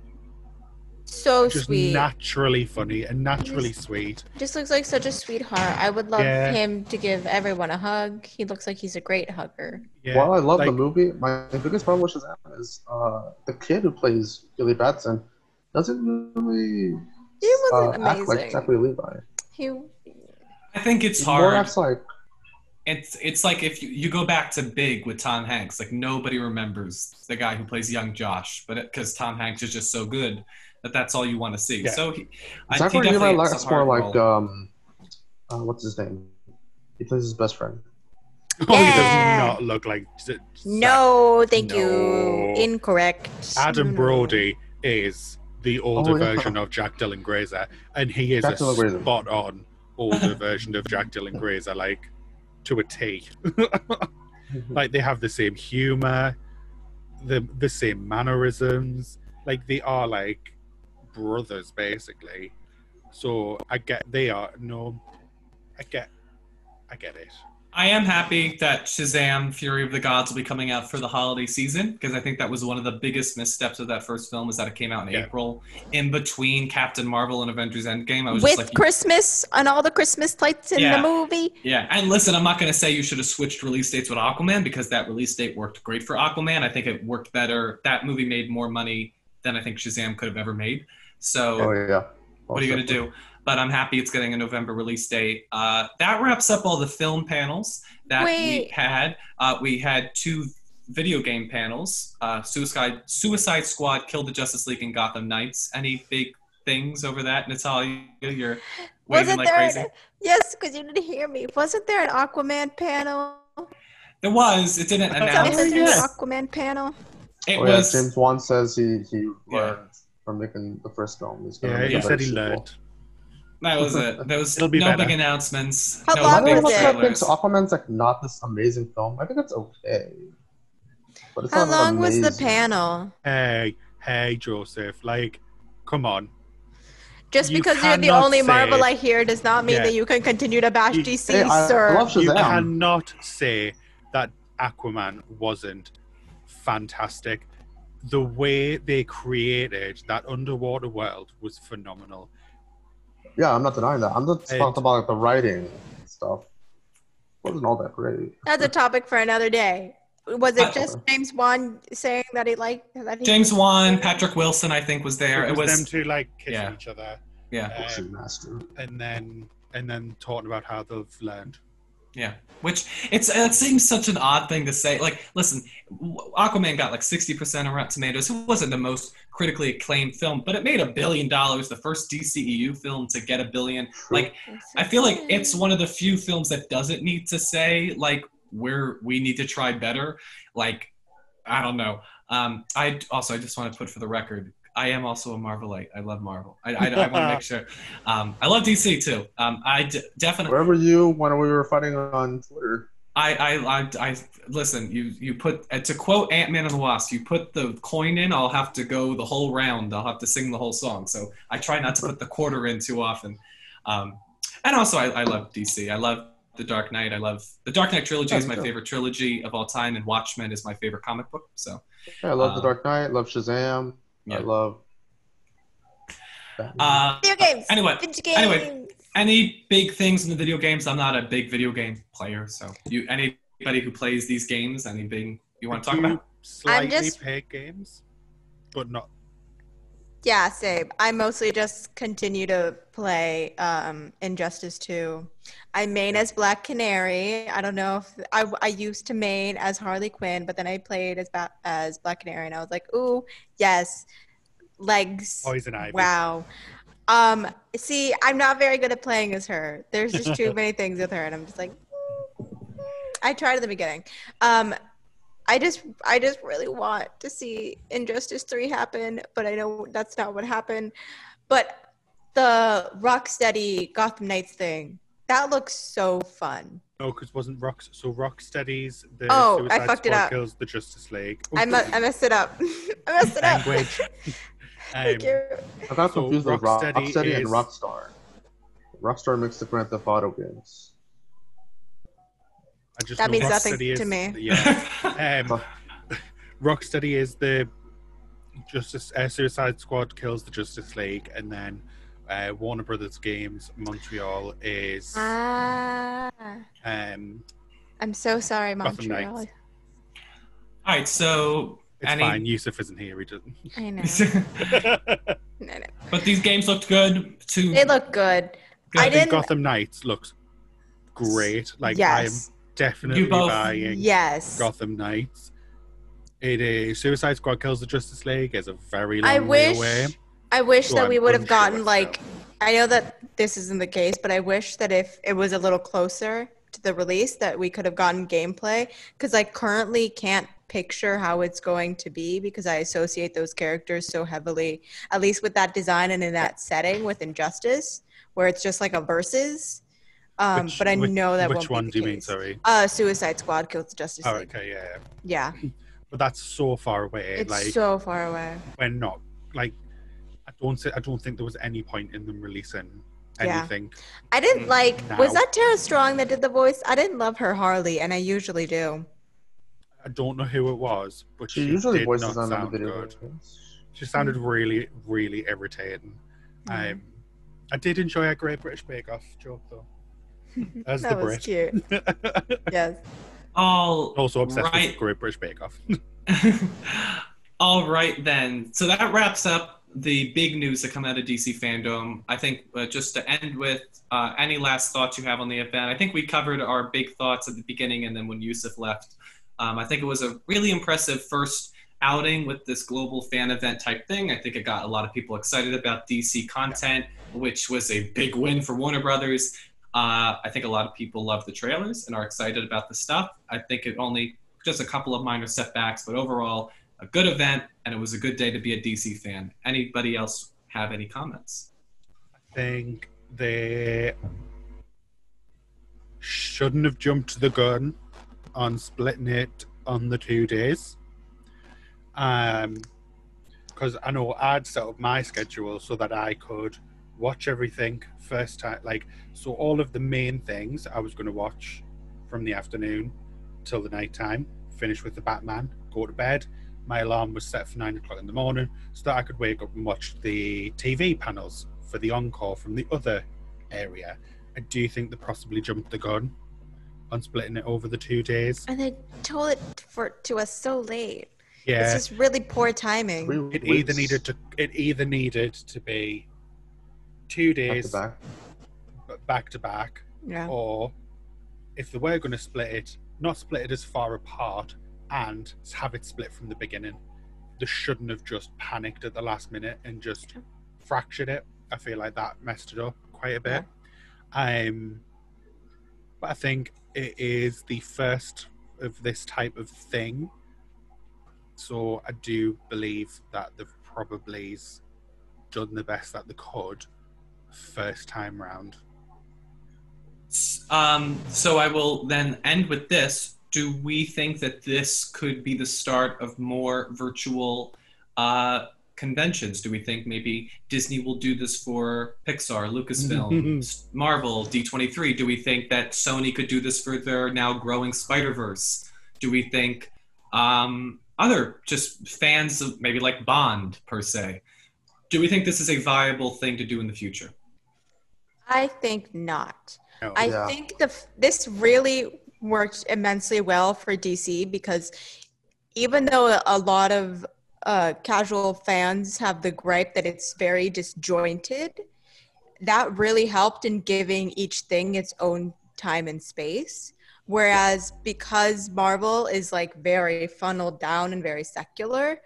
So just sweet. naturally funny and naturally sweet. Just looks like such a sweetheart. I would love Yeah. him to give everyone a hug. He looks like he's a great hugger. Yeah, While I love the movie, my biggest problem with Shazam is uh, the kid who plays Billy Batson doesn't really He uh, wasn't act like amazing. Zachary Levi. He I think it's He more hard. acts like It's it's like if you, you go back to Big with Tom Hanks, like nobody remembers the guy who plays young Josh, but because Tom Hanks is just so good that that's all you want to see. Yeah. So he, I, he Zachary definitely Levi has more like role. um, uh, what's his name? He plays his best friend. Oh, he Yeah. does not look like. Z- Zach- no, thank No. you. Incorrect. Adam Brody is the older Oh, yeah. version of Jack Dylan Grazer, and he is Jack a spot on older version of Jack Dylan Grazer, like to a T. like they have the same humor, the the same mannerisms. Like they are like brothers basically. So I get they are no, I get, I get it. I am happy that Shazam: Fury of the Gods will be coming out for the holiday season because I think that was one of the biggest missteps of that first film is that it came out in Yeah. April, in between Captain Marvel and Avengers: Endgame. I was With just like, Christmas and all the Christmas lights in Yeah. the movie. yeah. And listen, I'm not going to say you should have switched release dates with Aquaman because that release date worked great for Aquaman. I think it worked better. That movie made more money than I think Shazam could have ever made. So Oh yeah. what are you going to do? But I'm happy it's getting a November release date. Uh, that wraps up all the film panels that we had. Uh, we had two video game panels: uh, Suicide Suicide Squad, Kill the Justice League, and Gotham Knights. Any big things over that, Natalia? You're waving Wasn't like there? crazy. An, yes, because you didn't hear me. Wasn't there an Aquaman panel? There was. It didn't Tell me, announce. was there yeah. an Aquaman panel? It Oh yeah, was. James Wan says he he Yeah. learned from making the first film. He's gonna Yeah, he said better he sequel. learned. That was it. There was It'll be no better. big announcements. How no long big was it? thinks trailers. Aquaman's like not this amazing film. I think it's okay. But it's How not, like, long was the panel? Hey, hey, Joseph, like, come on. Just You because you're the only say- Marvel I hear does not mean Yeah. that you can continue to bash You- DC, Hey, I sir. love You cannot say that Aquaman wasn't fantastic. The way they created that underwater world was phenomenal. Yeah, I'm not denying that. I'm just And- talking about like, the writing stuff. wasn't all that great. That's a topic for another day. Was it just James Wan saying that he liked? That he James Wan, Patrick Wilson, I think, was there. It It was, was, them two like kissing yeah. each other, yeah. Um, Action master. and then and then talking about how they've learned. Yeah, which it's it seems such an odd thing to say. Like, listen, Aquaman got like sixty percent of Rotten Tomatoes. It wasn't the most critically acclaimed film, but it made a billion dollars. The first DCEU film to get a billion. Like, I feel like it's one of the few films that doesn't need to say like we're we need to try better. Like, I don't know. Um, I also I just want to put for the record. I am also a Marvelite. I love Marvel. I, I, I want to make sure. Um, I love DC too. Um, I d- definitely. Where were you when we were fighting on Twitter? I, I, I, I listen. You, you put uh, to quote Ant Man and the Wasp. You put the coin in. I'll have to go the whole round. I'll have to sing the whole song. So I try not to put the quarter in too often. Um, and also, I, I love DC. I love the Dark Knight. I love the Dark Knight trilogy is my Yeah. favorite trilogy of all time, and Watchmen is my favorite comic book. So Yeah, I love The Um, Dark Knight. Love Shazam. Yeah. I love. Uh, Video games. Anyway, Video games. anyway. any big things in the video games? I'm not a big video game player, so you anybody who plays these games, anything you want to talk Do about? Slightly just- play games, but not. Yeah, same. I mostly just continue to play um, Injustice 2. I main as Black Canary. I don't know if I, I used to main as Harley Quinn, but then I played as as Black Canary, and I was like, ooh, yes, legs. Poison Ivy. Wow. Um, see, I'm not very good at playing as her. There's just too many things with her, and I'm just like, I tried at the beginning. Um, I just, I just really want to see Injustice Three happen, but I know that's not what happened. But the Rocksteady Gotham Knights thing, that looks so fun. No, because wasn't Rock so Rocksteady's the Oh, I Suicide fucked it Squad up. kills the Justice League. I, mu- I messed it up. I messed it up. Language. Thank Um, you. I got so confused with Rocksteady Rocksteady, and is- Rockstar. Rockstar makes the Grand Theft Auto games. I just That means nothing Rocksteady to is- me. Yeah. Um, Rocksteady is the Justice uh, Suicide Squad kills the Justice League, and then uh, Warner Brothers Games Montreal is Ah, um, I'm so sorry, Montreal. All right, so it's Any- fine. Yousef isn't here. He doesn't. I know. No, no. but these games looked good too. They look good. good. I I think didn't- Gotham Knights looks great. Like I am yes. Definitely You both- buying Yes. Gotham Knights. It is Suicide Squad kills the Justice League is a very long I way wish away. I wish So that I'm we would have gotten still. like I know that this isn't the case, but I wish that if it was a little closer to the release that we could have gotten gameplay cuz I currently can't picture how it's going to be because I associate those characters so heavily at least with that design and in that setting with Injustice where it's just like a versus um, Which- but I which- know that which won't one be do the you mean? Sorry. Uh, Suicide Squad kills the Justice Oh, League. okay, yeah, yeah. Yeah, But that's so far away. it's like so far away. we're not like I don't say, I don't think there was any point in them releasing Yeah. anything. I didn't Mm, like. Was that Tara Strong that did the voice? I didn't love her Harley, and I usually do. I don't know who it was, but She she, usually did voices not on the sound video good. She sounded really, really irritating. Mm. Um, I did enjoy a Great British Bake Off joke though. As that the was Brit. cute. Yes. All also obsessed Right. with Great British Bake Off. All right, then. So that wraps up the big news that come out of DC FanDome. I think uh, just to end with uh, any last thoughts you have on the event. I think we covered our big thoughts at the beginning, and then when Yousef left, um, I think it was a really impressive first outing with this global fan event type thing. I think it got a lot of people excited about DC content, which was a big win for Warner Brothers. Uh, I think a lot of people love the trailers and are excited about the stuff. I think it only just a couple of minor setbacks, but overall, a good event, and it was a good day to be a DC fan. Anybody else have any comments? I think they shouldn't have jumped the gun on splitting it on the two days. Um, because I know I'd set up my schedule so that I could watch everything first time. Like, so all of the main things I was going to watch from the afternoon till the night time, finish with the Batman, go to bed. My alarm was set for nine o'clock in the morning so that I could wake up and watch the TV panels for the encore from the other area. I do think they possibly jumped the gun on splitting it over the two days. And they told it for to us so late. Yeah, It's just really poor timing. It either needed to it either needed to be two back days to back. but back to back, Yeah. or if they were going to split it, not split it as far apart and have it split from the beginning. They shouldn't have just panicked at the last minute and just fractured it. I feel like that messed it up quite a bit. Um, but I think it is the first of this type of thing. So I do believe that they've probably done the best that they could first time round. Um, so I will then end with this. Do we think that this could be the start of more virtual uh, conventions? Do we think maybe Disney will do this for Pixar, Lucasfilm, Marvel, D23? Do we think that Sony could do this for their now growing Spider Verse? Do we think um, other just fans of maybe like Bond per se. Do we think this is a viable thing to do in the future? I think not. No. I Yeah. think the this really worked immensely well for DC because even though a lot of uh, casual fans have the gripe that it's very disjointed, that really helped in giving each thing its own time and space. Whereas because Marvel is like very funneled down and very secular,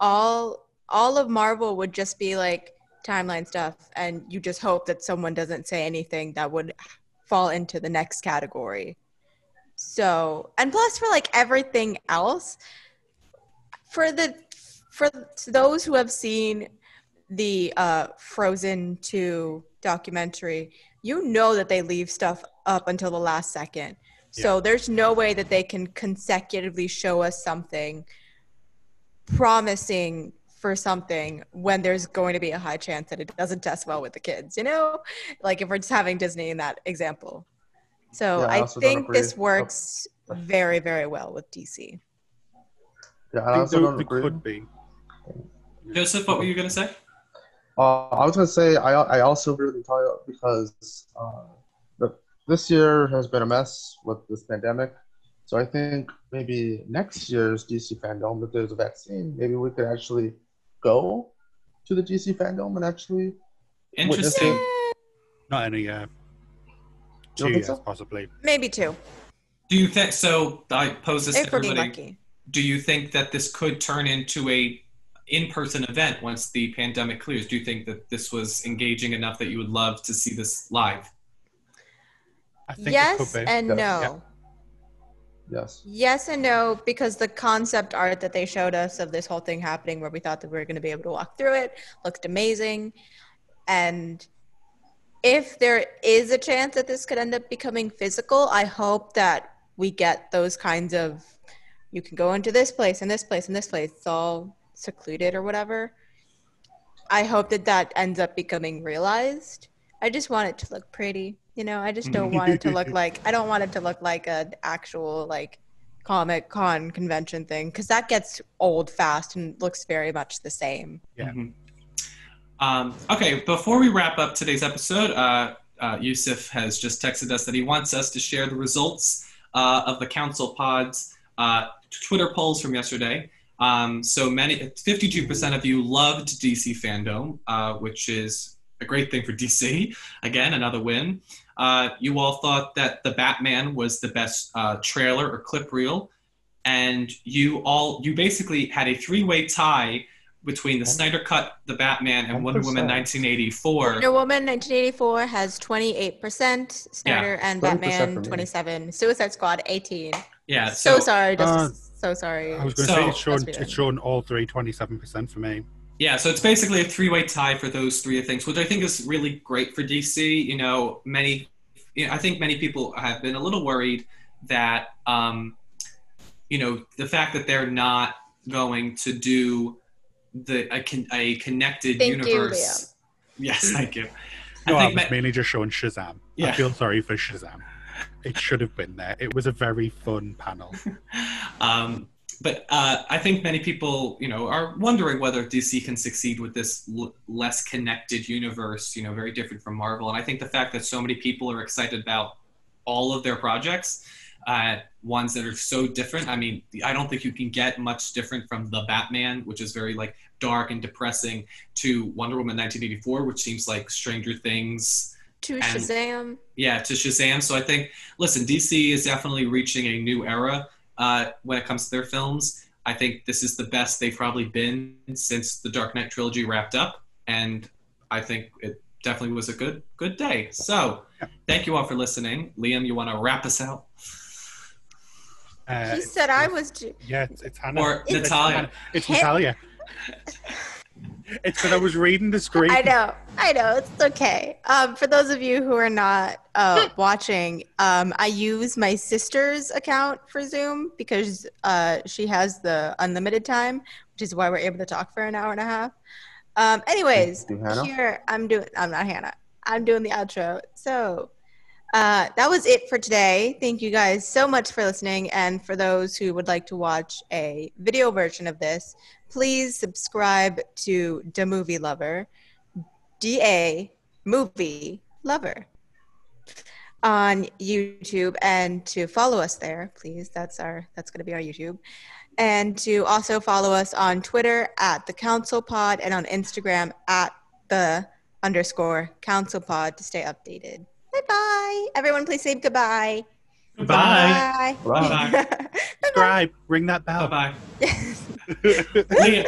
all all of Marvel would just be like timeline stuff, and you just hope that someone doesn't say anything that would fall into the next category. So, and plus for like everything else, for the for those who have seen the uh, Frozen 2 documentary, you know that they leave stuff up until the last second. So there's no way that they can consecutively show us something promising for something when there's going to be a high chance that it doesn't test well with the kids, you know? Like if we're just having Disney in that example. So Yeah, I I think this agree. works very, very well with DC. Yeah, I I think also don't there agree. could be. Joseph, what were you going to say? Uh, I was gonna say I I also agree with Natalia because uh, the, this year has been a mess with this pandemic. So I think maybe next year's DC FanDome, if there's a vaccine, maybe we could actually go to the DC FanDome and actually. Interesting. Not in a year. Two years, so? possibly. maybe two, Do you think so? I pose this to if we're everybody. lucky. Do you think that this could turn into a in-person event once the pandemic clears? Do you think that this was engaging enough that you would love to see this live? I think it Yes could be. and Yeah. no. Yeah. Yes. Yes and no, because the concept art that they showed us of this whole thing happening, where we thought that we were going to be able to walk through it, looked amazing. And if there is a chance that this could end up becoming physical, I hope that we get those kinds of you can go into this place and this place and this place. It's all secluded or whatever. I hope that that ends up becoming realized. I just want it to look pretty. You know, I just don't want it to look like I don't want it to look like an actual like Comic Con convention thing because that gets old fast and looks very much the same. Yeah. Mhm. Um, okay, before we wrap up today's episode, uh, uh, Yousef has just texted us that he wants us to share the results uh, of the Council Pod's uh, Twitter polls from yesterday. Um, so many, 52% of you loved DC FanDome, uh, which is a great thing for DC. Again, another win. Uh, you all thought that the Batman was the best uh, trailer or clip reel, and you all you basically had a three-way tie between the Snyder Cut, the Batman, and Wonder Woman 1984. Wonder Woman 1984 has 28%, Snyder and Batman 27, Suicide Squad 18. Yeah, So, so, sorry, just Uh, so sorry. I was going to So- say it's shown, it's shown all three 27% for me. Yeah, so it's basically a three-way tie for those three things, which I think is really great for DC. You know, many, you know, I think many people have been a little worried that, um, you know, the fact that they're not going to do the a, con- a connected Thank you, universe. yes, thank you. No, I I was ma- mainly just showing Shazam. Yeah. I feel sorry for Shazam. It should have been there. It was a very fun panel. um, but uh, I think many people, you know, are wondering whether DC can succeed with this l- less connected universe, you know, very different from Marvel. And I think the fact that so many people are excited about all of their projects, uh, ones that are so different. I mean, I don't think you can get much different from the Batman, which is very like dark and depressing, to Wonder Woman 1984, which seems like Stranger Things to and- Shazam. yeah to shazam so i think listen dc is definitely reaching a new era uh, when it comes to their films i think this is the best they've probably been since the dark knight trilogy wrapped up and i think it definitely was a good good day so thank you all for listening liam you want to wrap us out Uh, He said I was. Ju- Yeah, it's, it's Hannah. Or It's Natalia. Hannah. It's Natalia. It's because I was reading the screen. I know, I know, it's okay. Um, for those of you who are not uh, watching, um, I use my sister's account for Zoom because uh, she has the unlimited time, which is why we're able to talk for an hour and a half. Um, anyways, Thank you, Hannah. here I'm doing. I'm not Hannah. I'm doing the outro. So, Uh, that was it for today. Thank you guys so much for listening. And for those who would like to watch a video version of this, please subscribe to Da Movie Lover, D A Movie Lover on YouTube and to follow us there, please. That's our that's going to be our YouTube. And to also follow us on Twitter at the Council Pod and on Instagram at the underscore Council Pod to stay updated. Bye bye. Everyone, please say goodbye. Bye. Bye. Bye. Subscribe. Ring that bell. Bye bye. Yes. Liam,